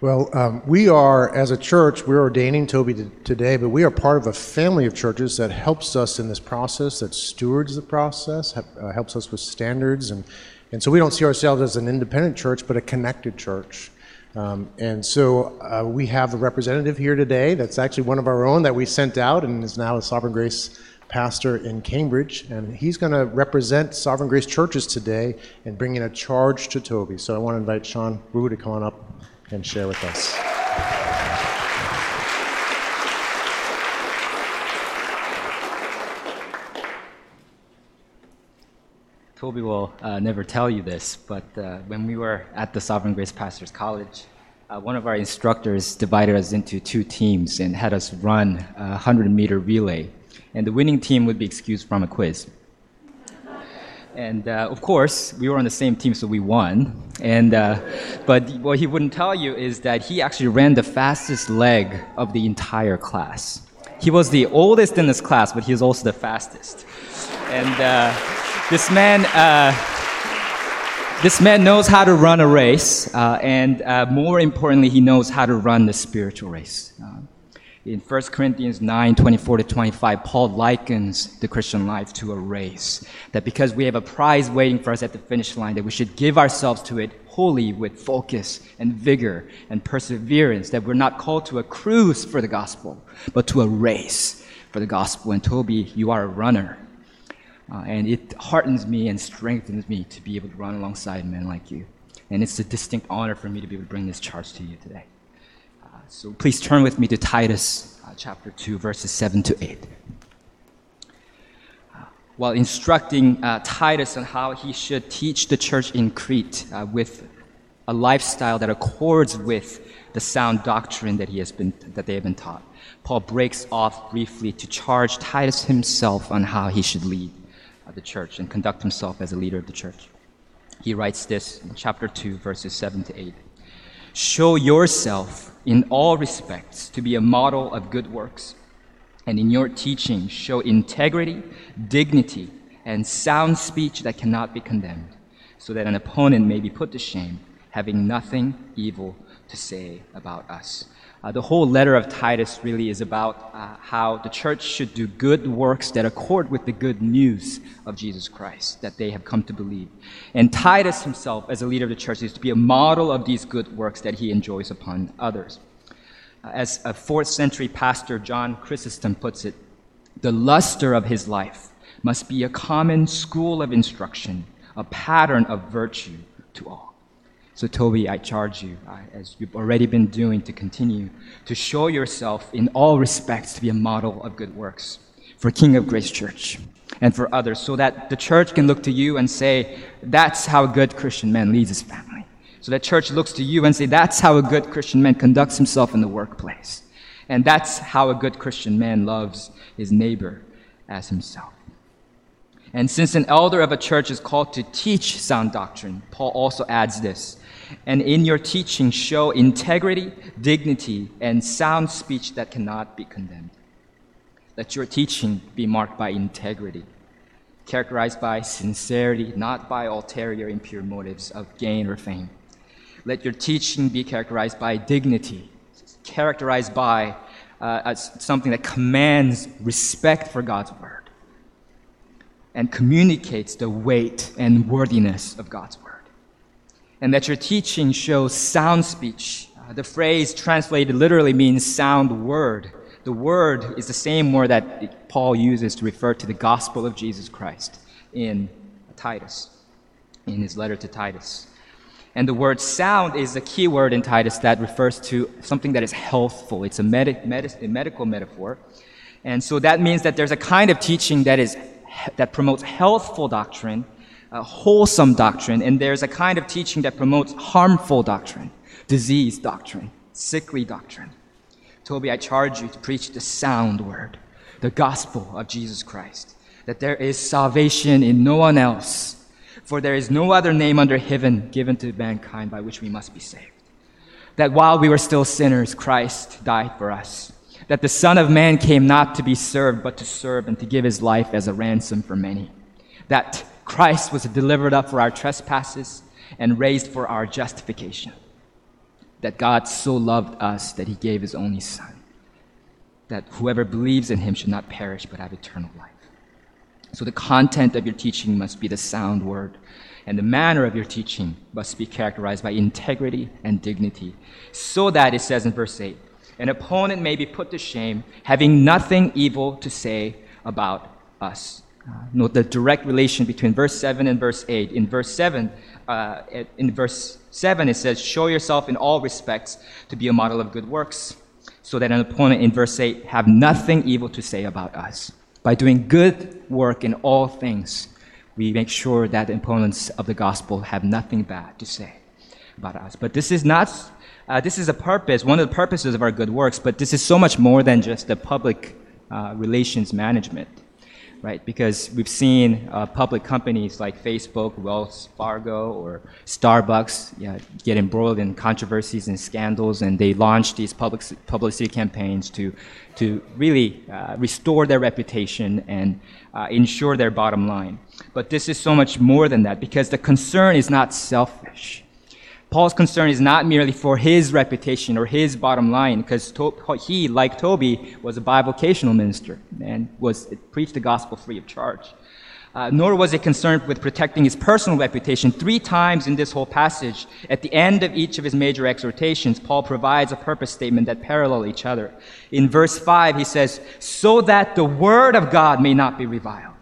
Well, um, we are, as a church, we're ordaining Toby t- today, but we are part of a family of churches that helps us in this process, that stewards the process, uh, helps us with standards. And, and so we don't see ourselves as an independent church, but a connected church. Um, and so uh, we have a representative here today that's actually one of our own that we sent out and is now a Sovereign Grace pastor in Cambridge, and he's going to represent Sovereign Grace churches today and bring in a charge to Toby. So I want to invite Sean Wu to come on up and share with us. Toby will uh, never tell you this, but uh, when we were at the Sovereign Grace Pastors College, uh, one of our instructors divided us into two teams and had us run a 100 meter relay and the winning team would be excused from a quiz. And uh, of course, we were on the same team, so we won. And uh, but what he wouldn't tell you is that he actually ran the fastest leg of the entire class. He was the oldest in his class, but he was also the fastest. And uh, this man, uh, this man knows how to run a race, uh, and uh, more importantly, he knows how to run the spiritual race in 1 Corinthians 9 24 to 25, Paul likens the Christian life to a race. That because we have a prize waiting for us at the finish line, that we should give ourselves to it wholly with focus and vigor and perseverance. That we're not called to a cruise for the gospel, but to a race for the gospel. And Toby, you are a runner. Uh, and it heartens me and strengthens me to be able to run alongside men like you. And it's a distinct honor for me to be able to bring this charge to you today. So please turn with me to Titus uh, chapter 2, verses 7 to 8. Uh, while instructing uh, Titus on how he should teach the church in Crete uh, with a lifestyle that accords with the sound doctrine that, he has been, that they have been taught, Paul breaks off briefly to charge Titus himself on how he should lead uh, the church and conduct himself as a leader of the church. He writes this in chapter 2, verses 7 to 8. Show yourself in all respects to be a model of good works, And in your teaching, show integrity, dignity, and sound speech that cannot be condemned, so that an opponent may be put to shame, having nothing evil to say about us. Uh, the whole letter of Titus really is about uh, how the church should do good works that accord with the good news of Jesus Christ that they have come to believe. And Titus himself, as a leader of the church, is to be a model of these good works that he enjoys upon others. Uh, as a fourth century pastor, John Chrysostom, puts it, the luster of his life must be a common school of instruction, a pattern of virtue to all. So, Toby, I charge you, uh, as you've already been doing, to continue to show yourself in all respects to be a model of good works for King of Grace Church and for others, so that the church can look to you and say, that's how a good Christian man leads his family. So that church looks to you and say, that's how a good Christian man conducts himself in the workplace. And that's how a good Christian man loves his neighbor as himself. And since an elder of a church is called to teach sound doctrine, Paul also adds this and in your teaching show integrity, dignity, and sound speech that cannot be condemned. Let your teaching be marked by integrity, characterized by sincerity, not by ulterior impure motives of gain or fame. Let your teaching be characterized by dignity, characterized by uh, something that commands respect for God's word and communicates the weight and worthiness of God's word and that your teaching shows sound speech. Uh, the phrase translated literally means sound word. The word is the same word that Paul uses to refer to the gospel of Jesus Christ in Titus, in his letter to Titus. And the word sound is a key word in Titus that refers to something that is healthful. It's a, med- med- a medical metaphor. And so that means that there's a kind of teaching that is that promotes healthful doctrine a wholesome doctrine, and there's a kind of teaching that promotes harmful doctrine, disease doctrine, sickly doctrine. Toby, I charge you to preach the sound word, the gospel of Jesus Christ, that there is salvation in no one else, for there is no other name under heaven given to mankind by which we must be saved. That while we were still sinners, Christ died for us. That the Son of Man came not to be served, but to serve and to give his life as a ransom for many. That Christ was delivered up for our trespasses and raised for our justification. That God so loved us that he gave his only Son, that whoever believes in him should not perish but have eternal life. So the content of your teaching must be the sound word, and the manner of your teaching must be characterized by integrity and dignity, so that, it says in verse 8, an opponent may be put to shame, having nothing evil to say about us. Uh, note the direct relation between verse 7 and verse 8. In verse 7, uh, in verse 7, it says, Show yourself in all respects to be a model of good works, so that an opponent in verse 8 have nothing evil to say about us. By doing good work in all things, we make sure that the opponents of the gospel have nothing bad to say about us. But this is not, uh, this is a purpose, one of the purposes of our good works, but this is so much more than just the public uh, relations management right? Because we've seen uh, public companies like Facebook, Wells Fargo, or Starbucks get embroiled in controversies and scandals, and they launch these public publicity campaigns to to really uh, restore their reputation and uh, ensure their bottom line. But this is so much more than that because the concern is not selfish. Paul's concern is not merely for his reputation or his bottom line, because he, like Toby, was a bivocational minister and was preached the gospel free of charge. Uh, nor was it concerned with protecting his personal reputation. Three times in this whole passage, at the end of each of his major exhortations, Paul provides a purpose statement that parallel each other. In verse 5, he says, So that the word of God may not be reviled.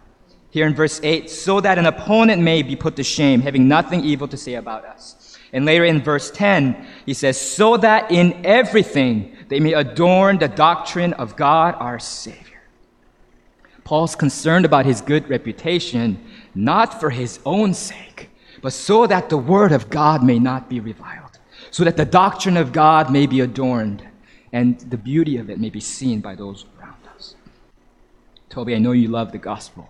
Here in verse 8, so that an opponent may be put to shame, having nothing evil to say about us. And later in verse 10, he says, So that in everything they may adorn the doctrine of God our Savior. Paul's concerned about his good reputation, not for his own sake, but so that the word of God may not be reviled, so that the doctrine of God may be adorned, and the beauty of it may be seen by those around us. Toby, I know you love the gospel.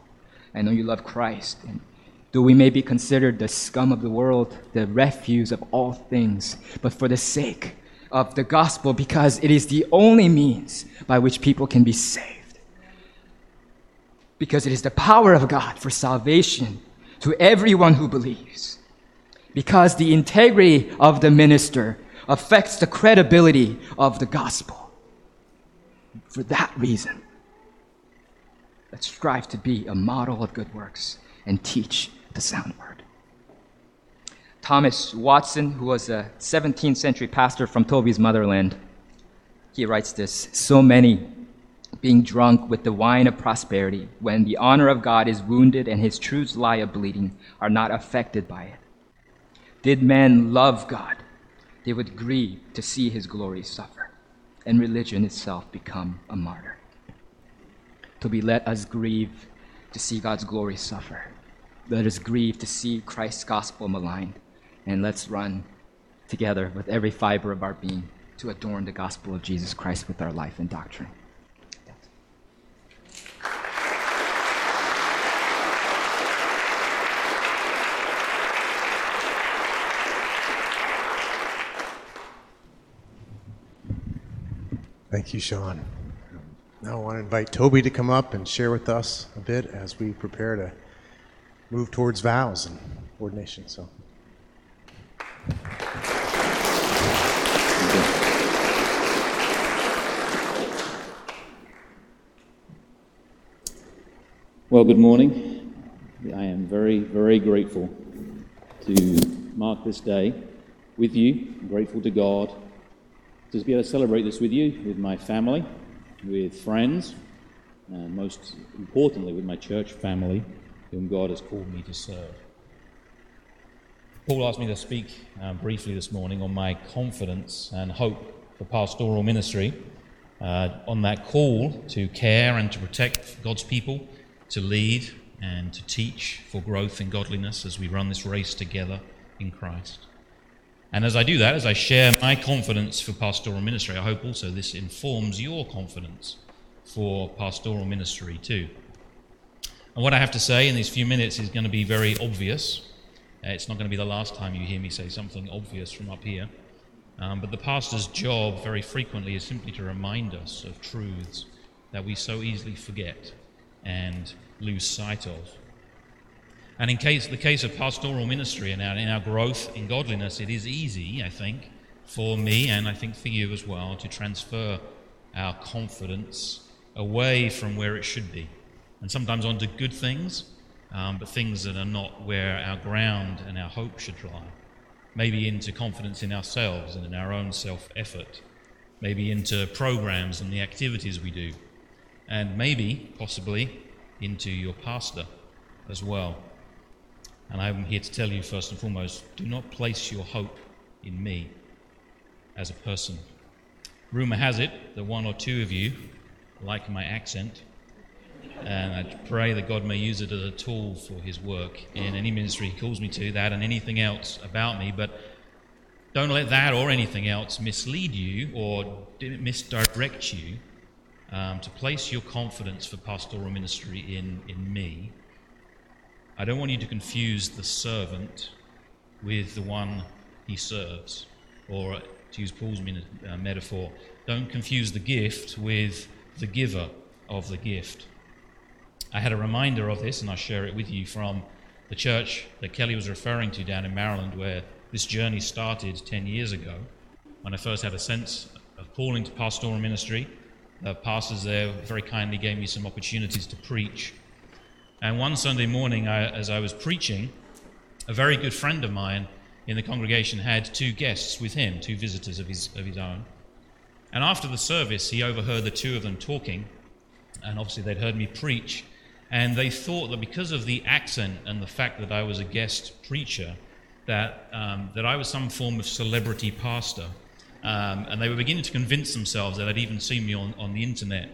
I know you love Christ. And though we may be considered the scum of the world, the refuse of all things, but for the sake of the gospel, because it is the only means by which people can be saved. because it is the power of God for salvation to everyone who believes. Because the integrity of the minister affects the credibility of the gospel. For that reason, let's strive to be a model of good works and teach the sound word. Thomas Watson, who was a 17th century pastor from Toby's motherland, he writes this So many being drunk with the wine of prosperity, when the honor of God is wounded and his truths lie a bleeding, are not affected by it. Did men love God, they would grieve to see his glory suffer, and religion itself become a martyr. Toby, let us grieve to see God's glory suffer. Let us grieve to see Christ's gospel maligned, and let's run together with every fiber of our being to adorn the gospel of Jesus Christ with our life and doctrine. Thank you, Sean. Now I want to invite Toby to come up and share with us a bit as we prepare to move towards vows and ordination. So. Well, good morning. I am very, very grateful to mark this day with you. I'm grateful to God to be able to celebrate this with you, with my family, with friends, and most importantly, with my church family, whom God has called me to serve. Paul asked me to speak uh, briefly this morning on my confidence and hope for pastoral ministry, uh, on that call to care and to protect God's people, to lead and to teach for growth in godliness as we run this race together in Christ. And as I do that, as I share my confidence for pastoral ministry, I hope also this informs your confidence for pastoral ministry too. And what I have to say in these few minutes is going to be very obvious. Uh, it's not going to be the last time you hear me say something obvious from up here. Um, but the pastor's job very frequently is simply to remind us of truths that we so easily forget and lose sight of. And in case, the case of pastoral ministry and our, in our growth in godliness, it is easy, I think, for me and I think for you as well, to transfer our confidence away from where it should be. And sometimes onto good things, um, but things that are not where our ground and our hope should lie. Maybe into confidence in ourselves and in our own self effort. Maybe into programs and the activities we do. And maybe, possibly, into your pastor as well. And I'm here to tell you, first and foremost, do not place your hope in me as a person. Rumor has it that one or two of you like my accent, and I pray that God may use it as a tool for His work in any ministry He calls me to, that and anything else about me. But don't let that or anything else mislead you or misdirect you um, to place your confidence for pastoral ministry in, in me I don't want you to confuse the servant with the one he serves. Or, to use Paul's uh, metaphor, don't confuse the gift with the giver of the gift. I had a reminder of this, and I share it with you from the church that Kelly was referring to down in Maryland, where this journey started 10 years ago. When I first had a sense of calling to pastoral ministry, the pastors there very kindly gave me some opportunities to preach and one Sunday morning, I, as I was preaching, a very good friend of mine in the congregation had two guests with him, two visitors of his, of his own. And after the service, he overheard the two of them talking, and obviously they'd heard me preach. And they thought that because of the accent and the fact that I was a guest preacher, that, um, that I was some form of celebrity pastor. Um, and they were beginning to convince themselves that they'd even seen me on, on the internet.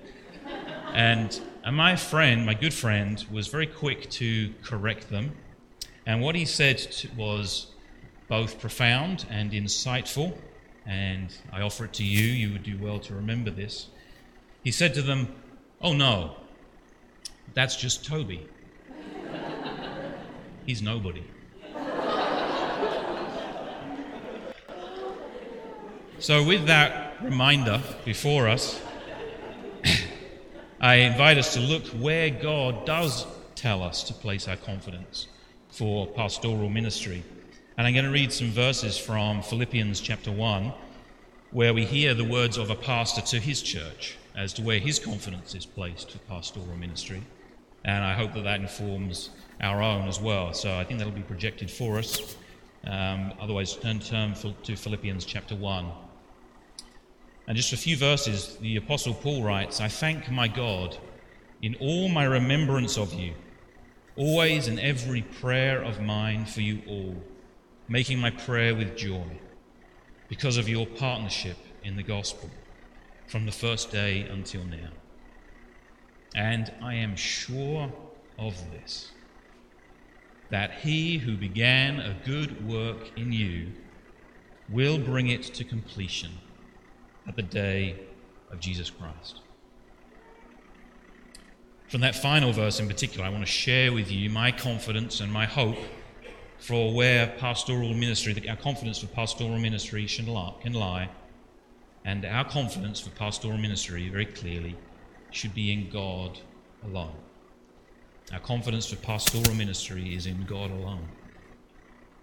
And and my friend, my good friend, was very quick to correct them. And what he said was both profound and insightful. And I offer it to you. You would do well to remember this. He said to them, Oh no, that's just Toby. He's nobody. So, with that reminder before us, I invite us to look where God does tell us to place our confidence for pastoral ministry. And I'm going to read some verses from Philippians chapter 1, where we hear the words of a pastor to his church as to where his confidence is placed for pastoral ministry. And I hope that that informs our own as well. So I think that'll be projected for us. Um, otherwise, turn, turn to Philippians chapter 1. And just a few verses, the Apostle Paul writes I thank my God in all my remembrance of you, always in every prayer of mine for you all, making my prayer with joy, because of your partnership in the gospel from the first day until now. And I am sure of this that he who began a good work in you will bring it to completion at the day of Jesus Christ. From that final verse in particular, I want to share with you my confidence and my hope for where pastoral ministry, our confidence for pastoral ministry can lie, and our confidence for pastoral ministry, very clearly, should be in God alone. Our confidence for pastoral ministry is in God alone.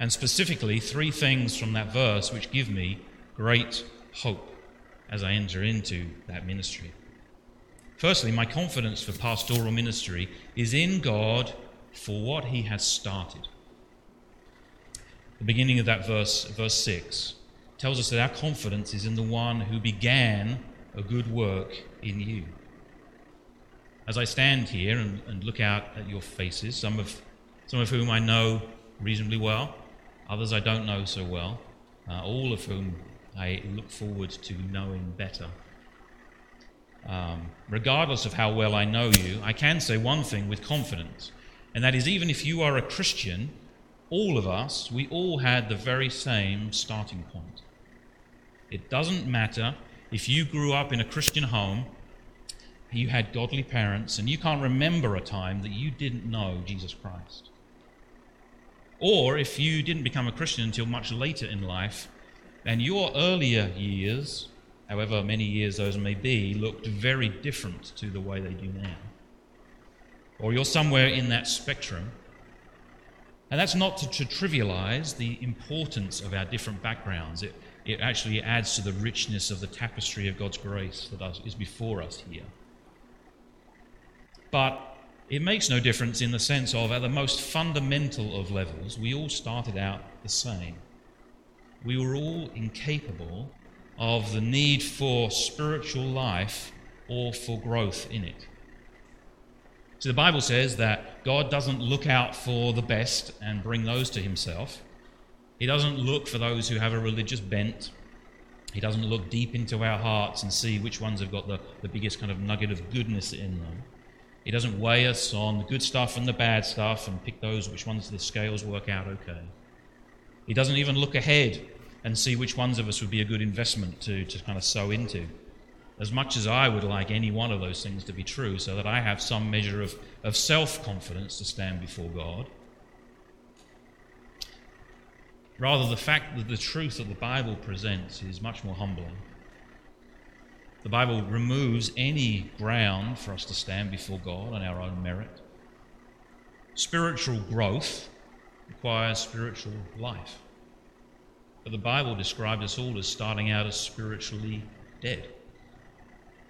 And specifically, three things from that verse which give me great hope as I enter into that ministry. Firstly, my confidence for pastoral ministry is in God for what He has started. The beginning of that verse, verse 6, tells us that our confidence is in the one who began a good work in you. As I stand here and, and look out at your faces, some of, some of whom I know reasonably well, others I don't know so well, uh, all of whom I look forward to knowing better. Um, regardless of how well I know you, I can say one thing with confidence, and that is even if you are a Christian, all of us, we all had the very same starting point. It doesn't matter if you grew up in a Christian home you had godly parents, and you can't remember a time that you didn't know Jesus Christ. Or if you didn't become a Christian until much later in life, and your earlier years, however many years those may be, looked very different to the way they do now. Or you're somewhere in that spectrum. And that's not to, to trivialize the importance of our different backgrounds. It, it actually adds to the richness of the tapestry of God's grace that is before us here. But it makes no difference in the sense of, at the most fundamental of levels, we all started out the same. We were all incapable of the need for spiritual life or for growth in it. So the Bible says that God doesn't look out for the best and bring those to himself. He doesn't look for those who have a religious bent. He doesn't look deep into our hearts and see which ones have got the, the biggest kind of nugget of goodness in them. He doesn't weigh us on the good stuff and the bad stuff and pick those which ones the scales work out okay. He doesn't even look ahead and see which ones of us would be a good investment to, to kind of sow into. As much as I would like any one of those things to be true, so that I have some measure of, of self confidence to stand before God. Rather, the fact that the truth that the Bible presents is much more humbling. The Bible removes any ground for us to stand before God on our own merit. Spiritual growth requires spiritual life. But the Bible describes us all as starting out as spiritually dead,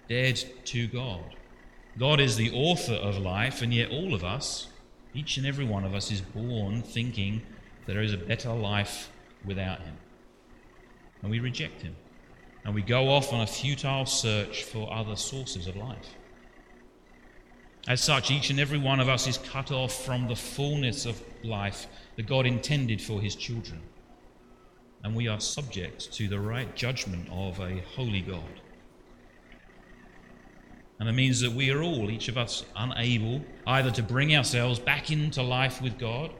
dead to God. God is the author of life, and yet all of us, each and every one of us, is born thinking there is a better life without Him. And we reject Him and we go off on a futile search for other sources of life. As such, each and every one of us is cut off from the fullness of life that God intended for his children. And we are subject to the right judgment of a holy God. And it means that we are all, each of us, unable either to bring ourselves back into life with God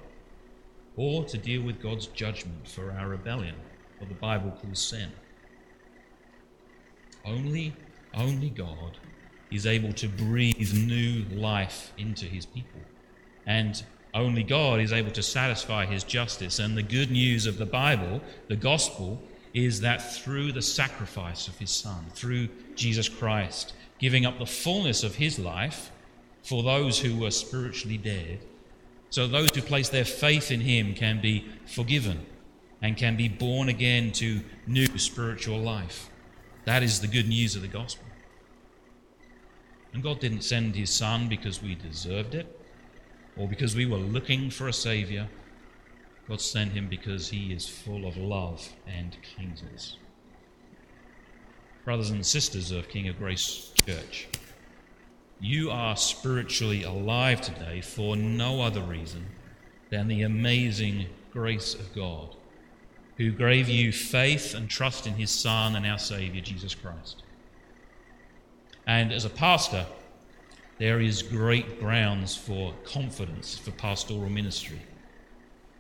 or to deal with God's judgment for our rebellion, what the Bible calls sin. Only, only God is able to breathe new life into his people. And only God is able to satisfy his justice. And the good news of the Bible, the gospel, is that through the sacrifice of his Son, through Jesus Christ, giving up the fullness of his life for those who were spiritually dead, so those who place their faith in him can be forgiven and can be born again to new spiritual life. That is the good news of the gospel. And God didn't send his son because we deserved it or because we were looking for a savior. God sent him because he is full of love and kindness. Brothers and sisters of King of Grace Church, you are spiritually alive today for no other reason than the amazing grace of God, who gave you faith and trust in his Son and our Savior, Jesus Christ. And as a pastor, there is great grounds for confidence for pastoral ministry.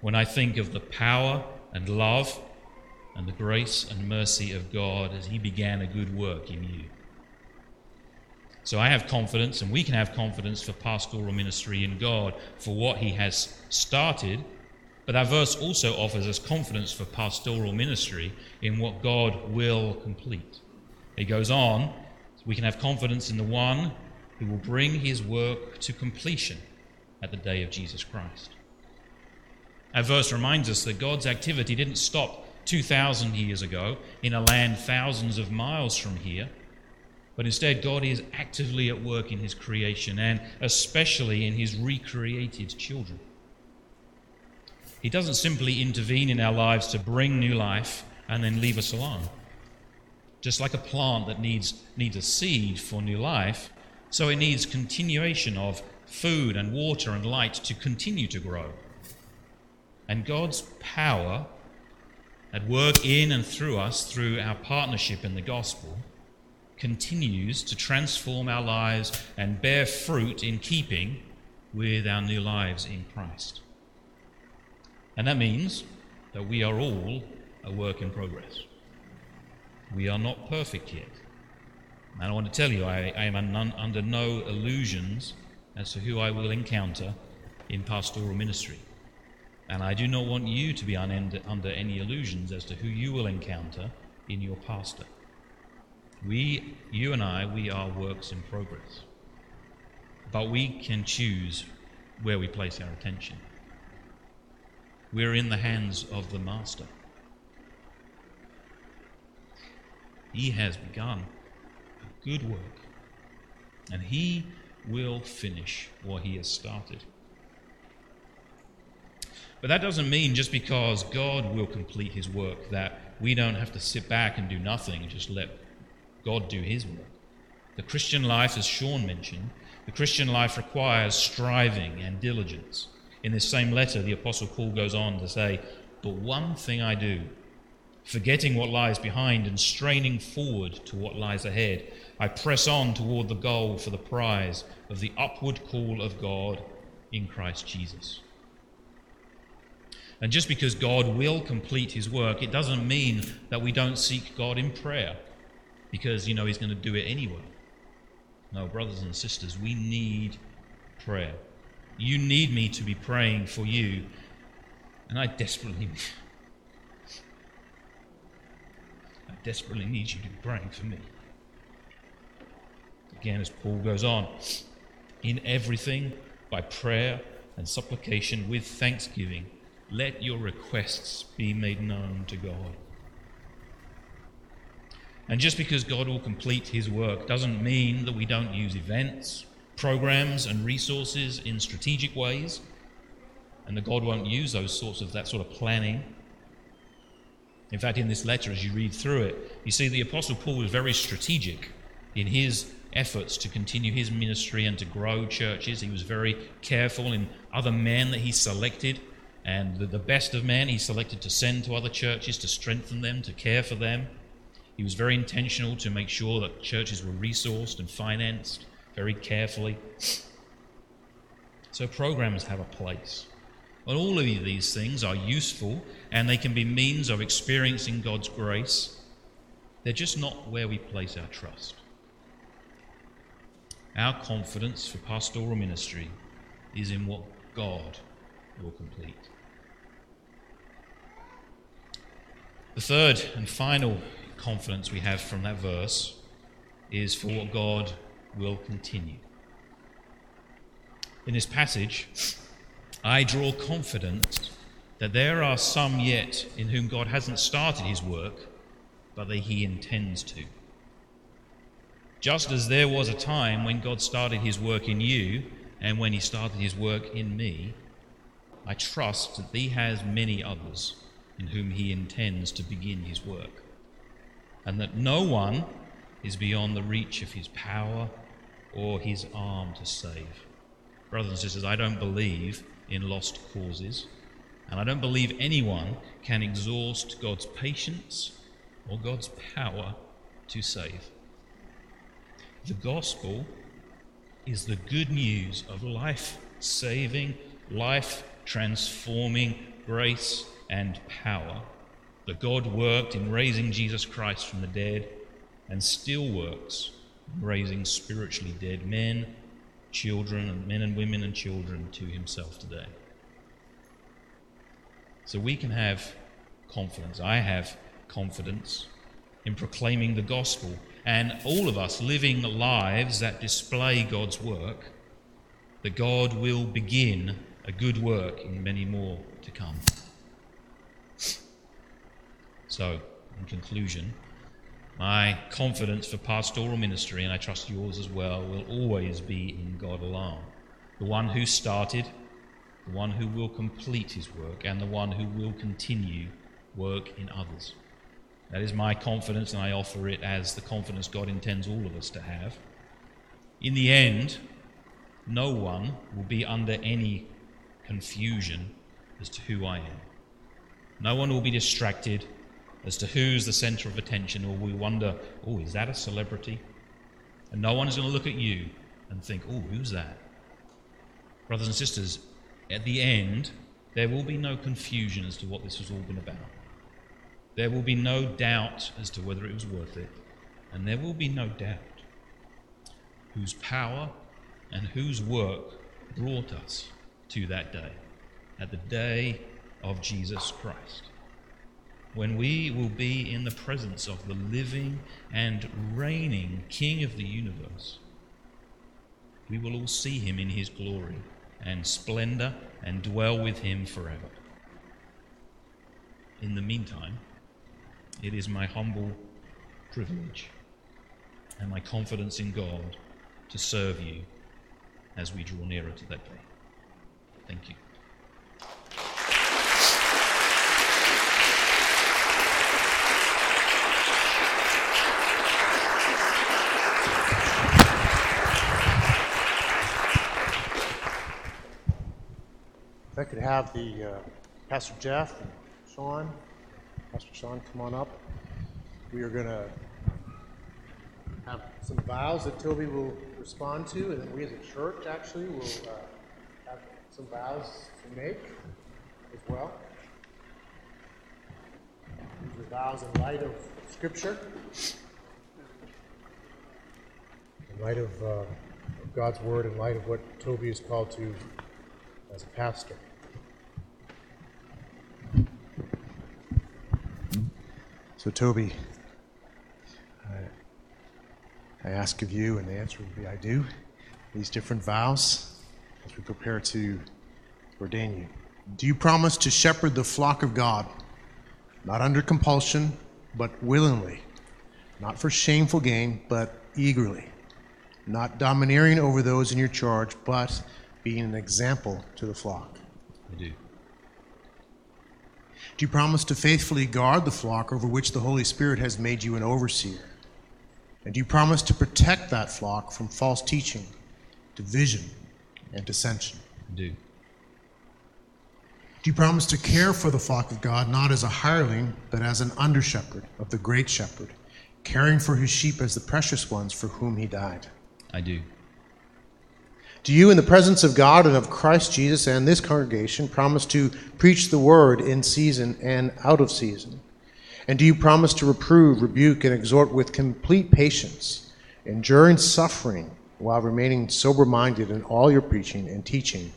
When I think of the power and love and the grace and mercy of God as He began a good work in you. So I have confidence, and we can have confidence for pastoral ministry in God for what He has started. But that verse also offers us confidence for pastoral ministry in what God will complete. It goes on, we can have confidence in the one who will bring his work to completion at the day of Jesus Christ. Our verse reminds us that God's activity didn't stop 2,000 years ago in a land thousands of miles from here, but instead, God is actively at work in his creation and especially in his recreated children. He doesn't simply intervene in our lives to bring new life and then leave us alone. Just like a plant that needs, needs a seed for new life, so it needs continuation of food and water and light to continue to grow. And God's power at work in and through us through our partnership in the gospel continues to transform our lives and bear fruit in keeping with our new lives in Christ. And that means that we are all a work in progress. We are not perfect yet. And I want to tell you, I, I am un, under no illusions as to who I will encounter in pastoral ministry. And I do not want you to be un, under any illusions as to who you will encounter in your pastor. We, you and I, we are works in progress. But we can choose where we place our attention. We're in the hands of the Master. He has begun a good work, and he will finish what he has started. But that doesn't mean just because God will complete his work that we don't have to sit back and do nothing and just let God do his work. The Christian life, as Sean mentioned, the Christian life requires striving and diligence. In this same letter, the Apostle Paul goes on to say, But one thing I do, forgetting what lies behind and straining forward to what lies ahead, I press on toward the goal for the prize of the upward call of God in Christ Jesus. And just because God will complete his work, it doesn't mean that we don't seek God in prayer because, you know, he's going to do it anyway. No, brothers and sisters, we need prayer. You need me to be praying for you, and I desperately I desperately need you to be praying for me. Again, as Paul goes on, in everything, by prayer and supplication with thanksgiving, let your requests be made known to God. And just because God will complete his work doesn't mean that we don't use events, programs, and resources in strategic ways, and that God won't use those sorts of that sort of planning. In fact, in this letter, as you read through it, you see the Apostle Paul was very strategic in his efforts to continue his ministry and to grow churches. He was very careful in other men that he selected, and the, the best of men he selected to send to other churches to strengthen them, to care for them. He was very intentional to make sure that churches were resourced and financed very carefully. So programs have a place. But all of these things are useful and they can be means of experiencing God's grace. They're just not where we place our trust. Our confidence for pastoral ministry is in what God will complete. The third and final confidence we have from that verse is for what God will continue. In this passage, I draw confidence that there are some yet in whom God hasn't started his work, but that he intends to. Just as there was a time when God started his work in you and when he started his work in me, I trust that he has many others in whom he intends to begin his work, and that no one is beyond the reach of his power or his arm to save. Brothers and sisters, I don't believe in lost causes, and I don't believe anyone can exhaust God's patience or God's power to save. The gospel is the good news of life saving, life transforming grace and power that God worked in raising Jesus Christ from the dead and still works raising spiritually dead men, children, and men and women and children to himself today. So we can have confidence. I have confidence in proclaiming the gospel and all of us living lives that display God's work, that God will begin a good work in many more to come. So, in conclusion, my confidence for pastoral ministry, and I trust yours as well, will always be in God alone. The one who started, the one who will complete his work, and the one who will continue work in others. That is my confidence, and I offer it as the confidence God intends all of us to have. In the end, no one will be under any confusion as to who I am. No one will be distracted as to who's the center of attention, or we wonder, oh, is that a celebrity? And no one is going to look at you and think, oh, who's that? Brothers and sisters, at the end, there will be no confusion as to what this has all been about. There will be no doubt as to whether it was worth it. And there will be no doubt whose power and whose work brought us to that day, at the day of Jesus Christ, when we will be in the presence of the living and reigning King of the universe. We will all see him in his glory and splendor and dwell with him forever. In the meantime, it is my humble privilege and my confidence in God to serve you as we draw nearer to that day. Thank you. If I could have the uh, Pastor Jeff and Sean, Pastor Sean, come on up. We are going to have some vows that Toby will respond to, and then we as a church actually will uh, have some vows to make as well. These are vows in light of Scripture, in light of, uh, of God's Word, in light of what Toby is called to as a pastor. So, Toby, I, I ask of you, and the answer would be I do, these different vows as we prepare to ordain you. Do you promise to shepherd the flock of God, not under compulsion, but willingly, not for shameful gain, but eagerly, not domineering over those in your charge, but being an example to the flock? I do. Do you promise to faithfully guard the flock over which the Holy Spirit has made you an overseer? And do you promise to protect that flock from false teaching, division, and dissension? I do. Do you promise to care for the flock of God not as a hireling, but as an under shepherd of the great shepherd, caring for his sheep as the precious ones for whom he died? I do. Do you, in the presence of God and of Christ Jesus and this congregation, promise to preach the word in season and out of season? And do you promise to reprove, rebuke, and exhort with complete patience, enduring suffering, while remaining sober minded in all your preaching and teaching?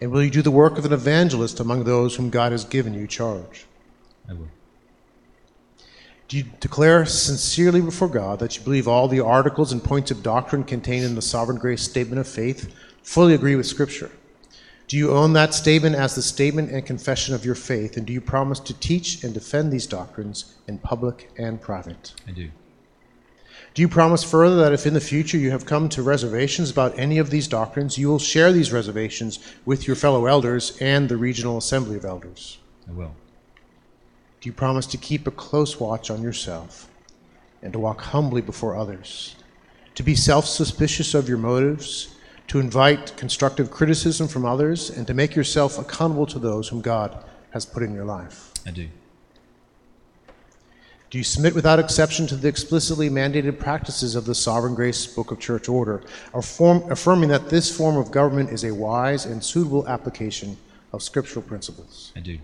And will you do the work of an evangelist among those whom God has given you charge? I will. Do you declare sincerely before God that you believe all the articles and points of doctrine contained in the sovereign grace statement of faith fully agree with Scripture? Do you own that statement as the statement and confession of your faith? And do you promise to teach and defend these doctrines in public and private? I do. Do you promise further that if in the future you have come to reservations about any of these doctrines, you will share these reservations with your fellow elders and the regional assembly of elders? I will. Do you promise to keep a close watch on yourself and to walk humbly before others? To be self suspicious of your motives, to invite constructive criticism from others, and to make yourself accountable to those whom God has put in your life? I do. Do you submit without exception to the explicitly mandated practices of the Sovereign Grace Book of Church Order, affirm, affirming that this form of government is a wise and suitable application of scriptural principles? I do.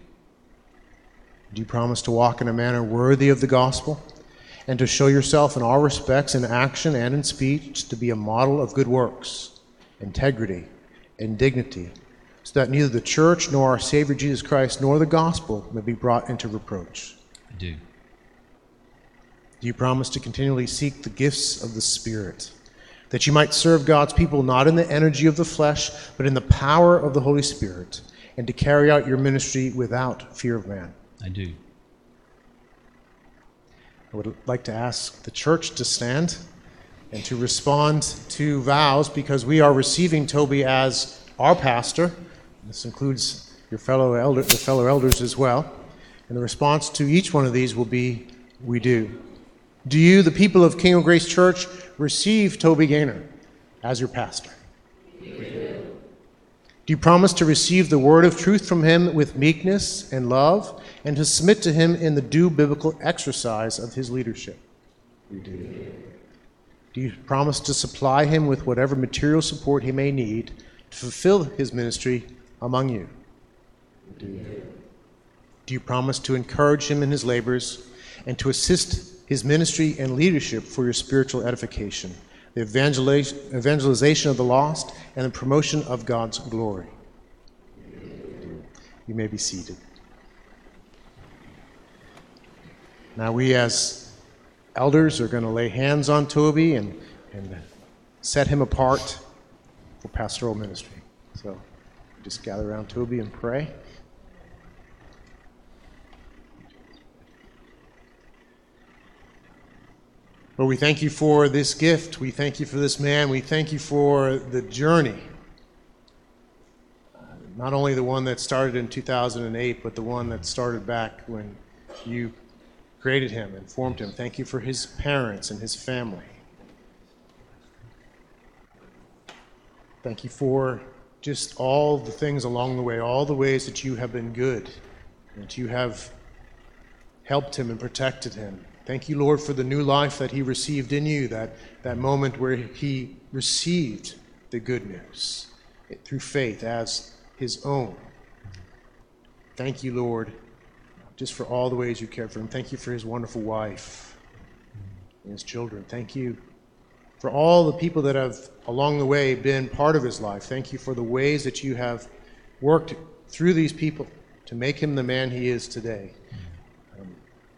Do you promise to walk in a manner worthy of the gospel and to show yourself in all respects, in action and in speech, to be a model of good works, integrity, and dignity, so that neither the church nor our Savior Jesus Christ nor the gospel may be brought into reproach? I do. Do you promise to continually seek the gifts of the Spirit, that you might serve God's people not in the energy of the flesh, but in the power of the Holy Spirit, and to carry out your ministry without fear of man? I do. I would like to ask the church to stand and to respond to vows because we are receiving Toby as our pastor. This includes your fellow elder, the fellow elders as well. And the response to each one of these will be, We do. Do you, the people of King of Grace Church, receive Toby Gaynor as your pastor? We do. Do you promise to receive the word of truth from him with meekness and love, and to submit to him in the due biblical exercise of his leadership? We do. Do you promise to supply him with whatever material support he may need to fulfill his ministry among you? We do. Do you promise to encourage him in his labors and to assist his ministry and leadership for your spiritual edification, the evangelization of the lost, and the promotion of God's glory? You may be seated. Now, we as elders are going to lay hands on Toby and, and set him apart for pastoral ministry. So just gather around Toby and pray. Lord, we thank you for this gift. We thank you for this man. We thank you for the journey. Not only the one that started in 2008, but the one that started back when you created him and formed him. Thank you for his parents and his family. Thank you for just all the things along the way, all the ways that you have been good, that you have helped him and protected him. Thank you, Lord, for the new life that he received in you, that, that moment where he received the good news through faith as his own. Thank you, Lord, just for all the ways you cared for him. Thank you for his wonderful wife and his children. Thank you for all the people that have along the way been part of his life. Thank you for the ways that you have worked through these people to make him the man he is today um,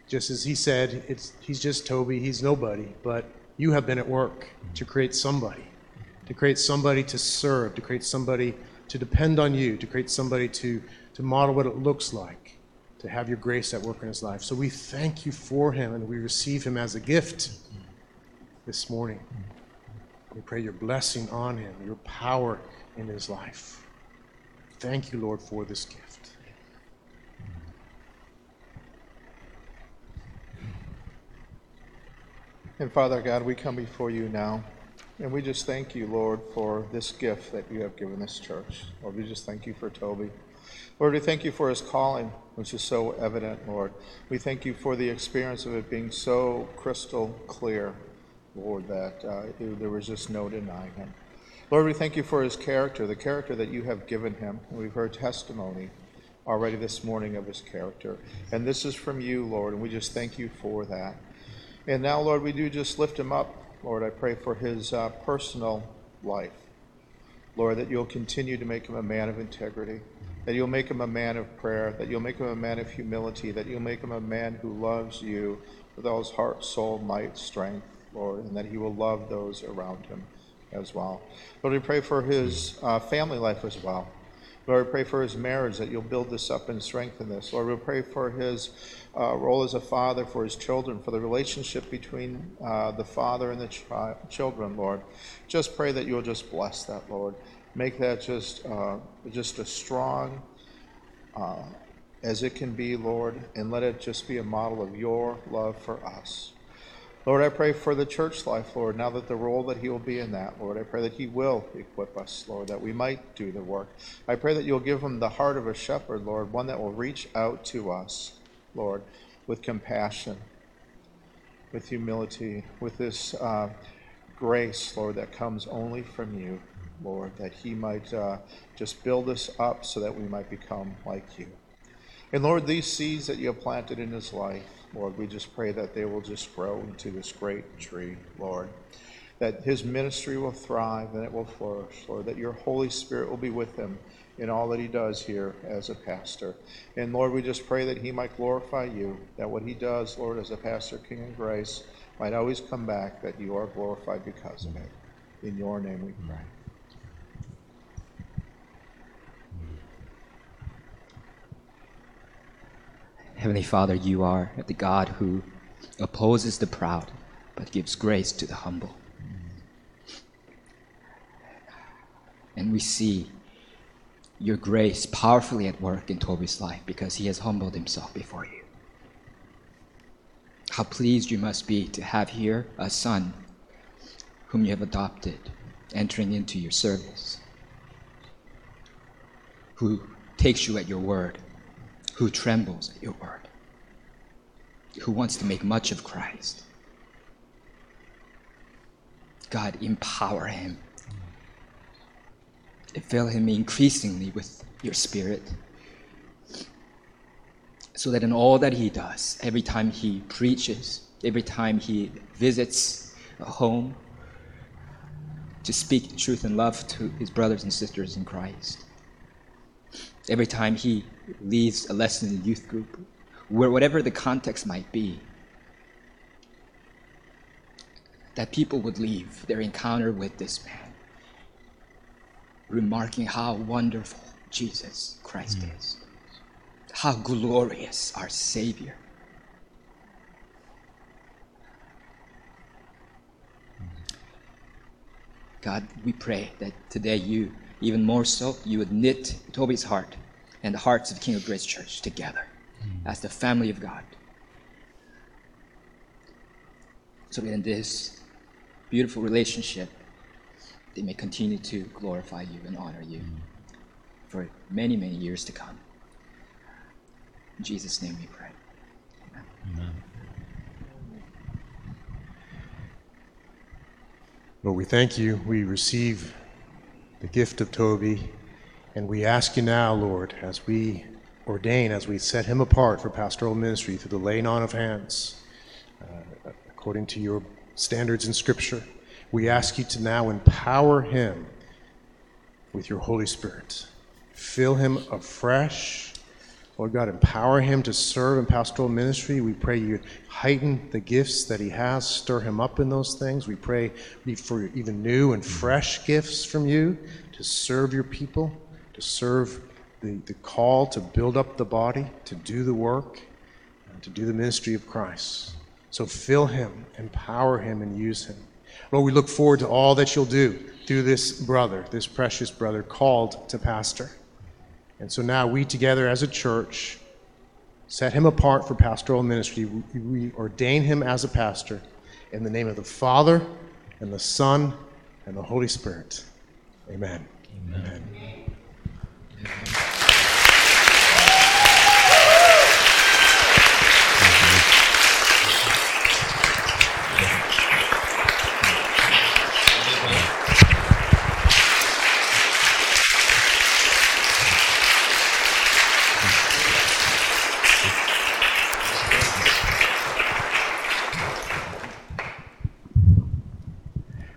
just as he said, it's, he's just Toby, he's nobody, but you have been at work to create somebody, to create somebody to serve, to create somebody to depend on you, to create somebody to, to model what it looks like, to have your grace at work in his life. So we thank you for him and we receive him as a gift this morning. We pray your blessing on him, your power in his life. Thank you, Lord, for this gift. And Father God, we come before you now, and we just thank you, Lord, for this gift that you have given this church. Lord, we just thank you for Toby. Lord, we thank you for his calling, which is so evident, Lord. We thank you for the experience of it being so crystal clear, Lord, that uh, it, there was just no denying him. Lord, we thank you for his character, the character that you have given him. We've heard testimony already this morning of his character. And this is from you, Lord, and we just thank you for that. And now, Lord, we do just lift him up. Lord, I pray for his uh, personal life. Lord, that you'll continue to make him a man of integrity, that you'll make him a man of prayer, that you'll make him a man of humility, that you'll make him a man who loves you with all his heart, soul, might, strength, Lord, and that he will love those around him as well. Lord, we pray for his uh, family life as well. Lord, we pray for his marriage, that you'll build this up and strengthen this. Lord, we pray for his uh, role as a father, for his children, for the relationship between uh, the father and the chi- children, Lord. Just pray that you'll just bless that, Lord. Make that just, uh, just a strong, uh, as it can be, Lord, and let it just be a model of your love for us. Lord, I pray for the church life, Lord, now that the role that he will be in that, Lord. I pray that he will equip us, Lord, that we might do the work. I pray that you'll give him the heart of a shepherd, Lord, one that will reach out to us, Lord, with compassion, with humility, with this uh, grace, Lord, that comes only from you, Lord, that he might uh, just build us up so that we might become like you. And Lord, these seeds that you have planted in his life, Lord, we just pray that they will just grow into this great tree, Lord. That his ministry will thrive and it will flourish, Lord. That your Holy Spirit will be with him in all that he does here as a pastor. And Lord, we just pray that he might glorify you, that what he does, Lord, as a pastor, King and Grace, might always come back, that you are glorified because of it. In your name we pray. Heavenly Father, you are the God who opposes the proud but gives grace to the humble. And we see your grace powerfully at work in Toby's life because he has humbled himself before you. How pleased you must be to have here a son whom you have adopted entering into your service, who takes you at your word who trembles at your word, who wants to make much of Christ. God, empower him. Fill him increasingly with your spirit. So that in all that he does, every time he preaches, every time he visits a home, to speak truth and love to his brothers and sisters in Christ, every time he leads a lesson in the youth group, where whatever the context might be, that people would leave their encounter with this man, remarking how wonderful Jesus Christ mm. is, how glorious our Savior. God, we pray that today you, even more so, you would knit Toby's heart and the hearts of King of Grace Church together mm. as the family of God. So that in this beautiful relationship, they may continue to glorify you and honor you mm. for many, many years to come. In Jesus' name we pray. Amen. Amen. Lord, we thank you. We receive the gift of Toby and we ask you now, Lord, as we ordain, as we set him apart for pastoral ministry through the laying on of hands, uh, according to your standards in Scripture, we ask you to now empower him with your Holy Spirit. Fill him afresh. Lord God, empower him to serve in pastoral ministry. We pray you heighten the gifts that he has, stir him up in those things. We pray for even new and fresh gifts from you to serve your people to serve the, the call to build up the body, to do the work, uh, to do the ministry of Christ. So fill him, empower him, and use him. Lord, we look forward to all that you'll do through this brother, this precious brother called to pastor. And so now we together as a church set him apart for pastoral ministry. We ordain him as a pastor in the name of the Father and the Son and the Holy Spirit. Amen. Amen. Amen. Amen.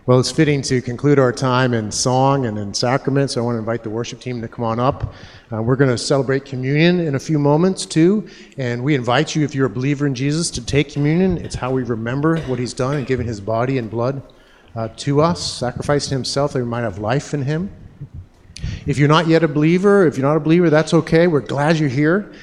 Well, it's fitting to conclude our time in song and in sacrament, so I want to invite the worship team to come on up. Uh, we're going to celebrate communion in a few moments, too, and we invite you, if you're a believer in Jesus, to take communion. It's how we remember what he's done and given his body and blood uh, to us, sacrificing himself that we might have life in him. If you're not yet a believer, if you're not a believer, that's okay. We're glad you're here.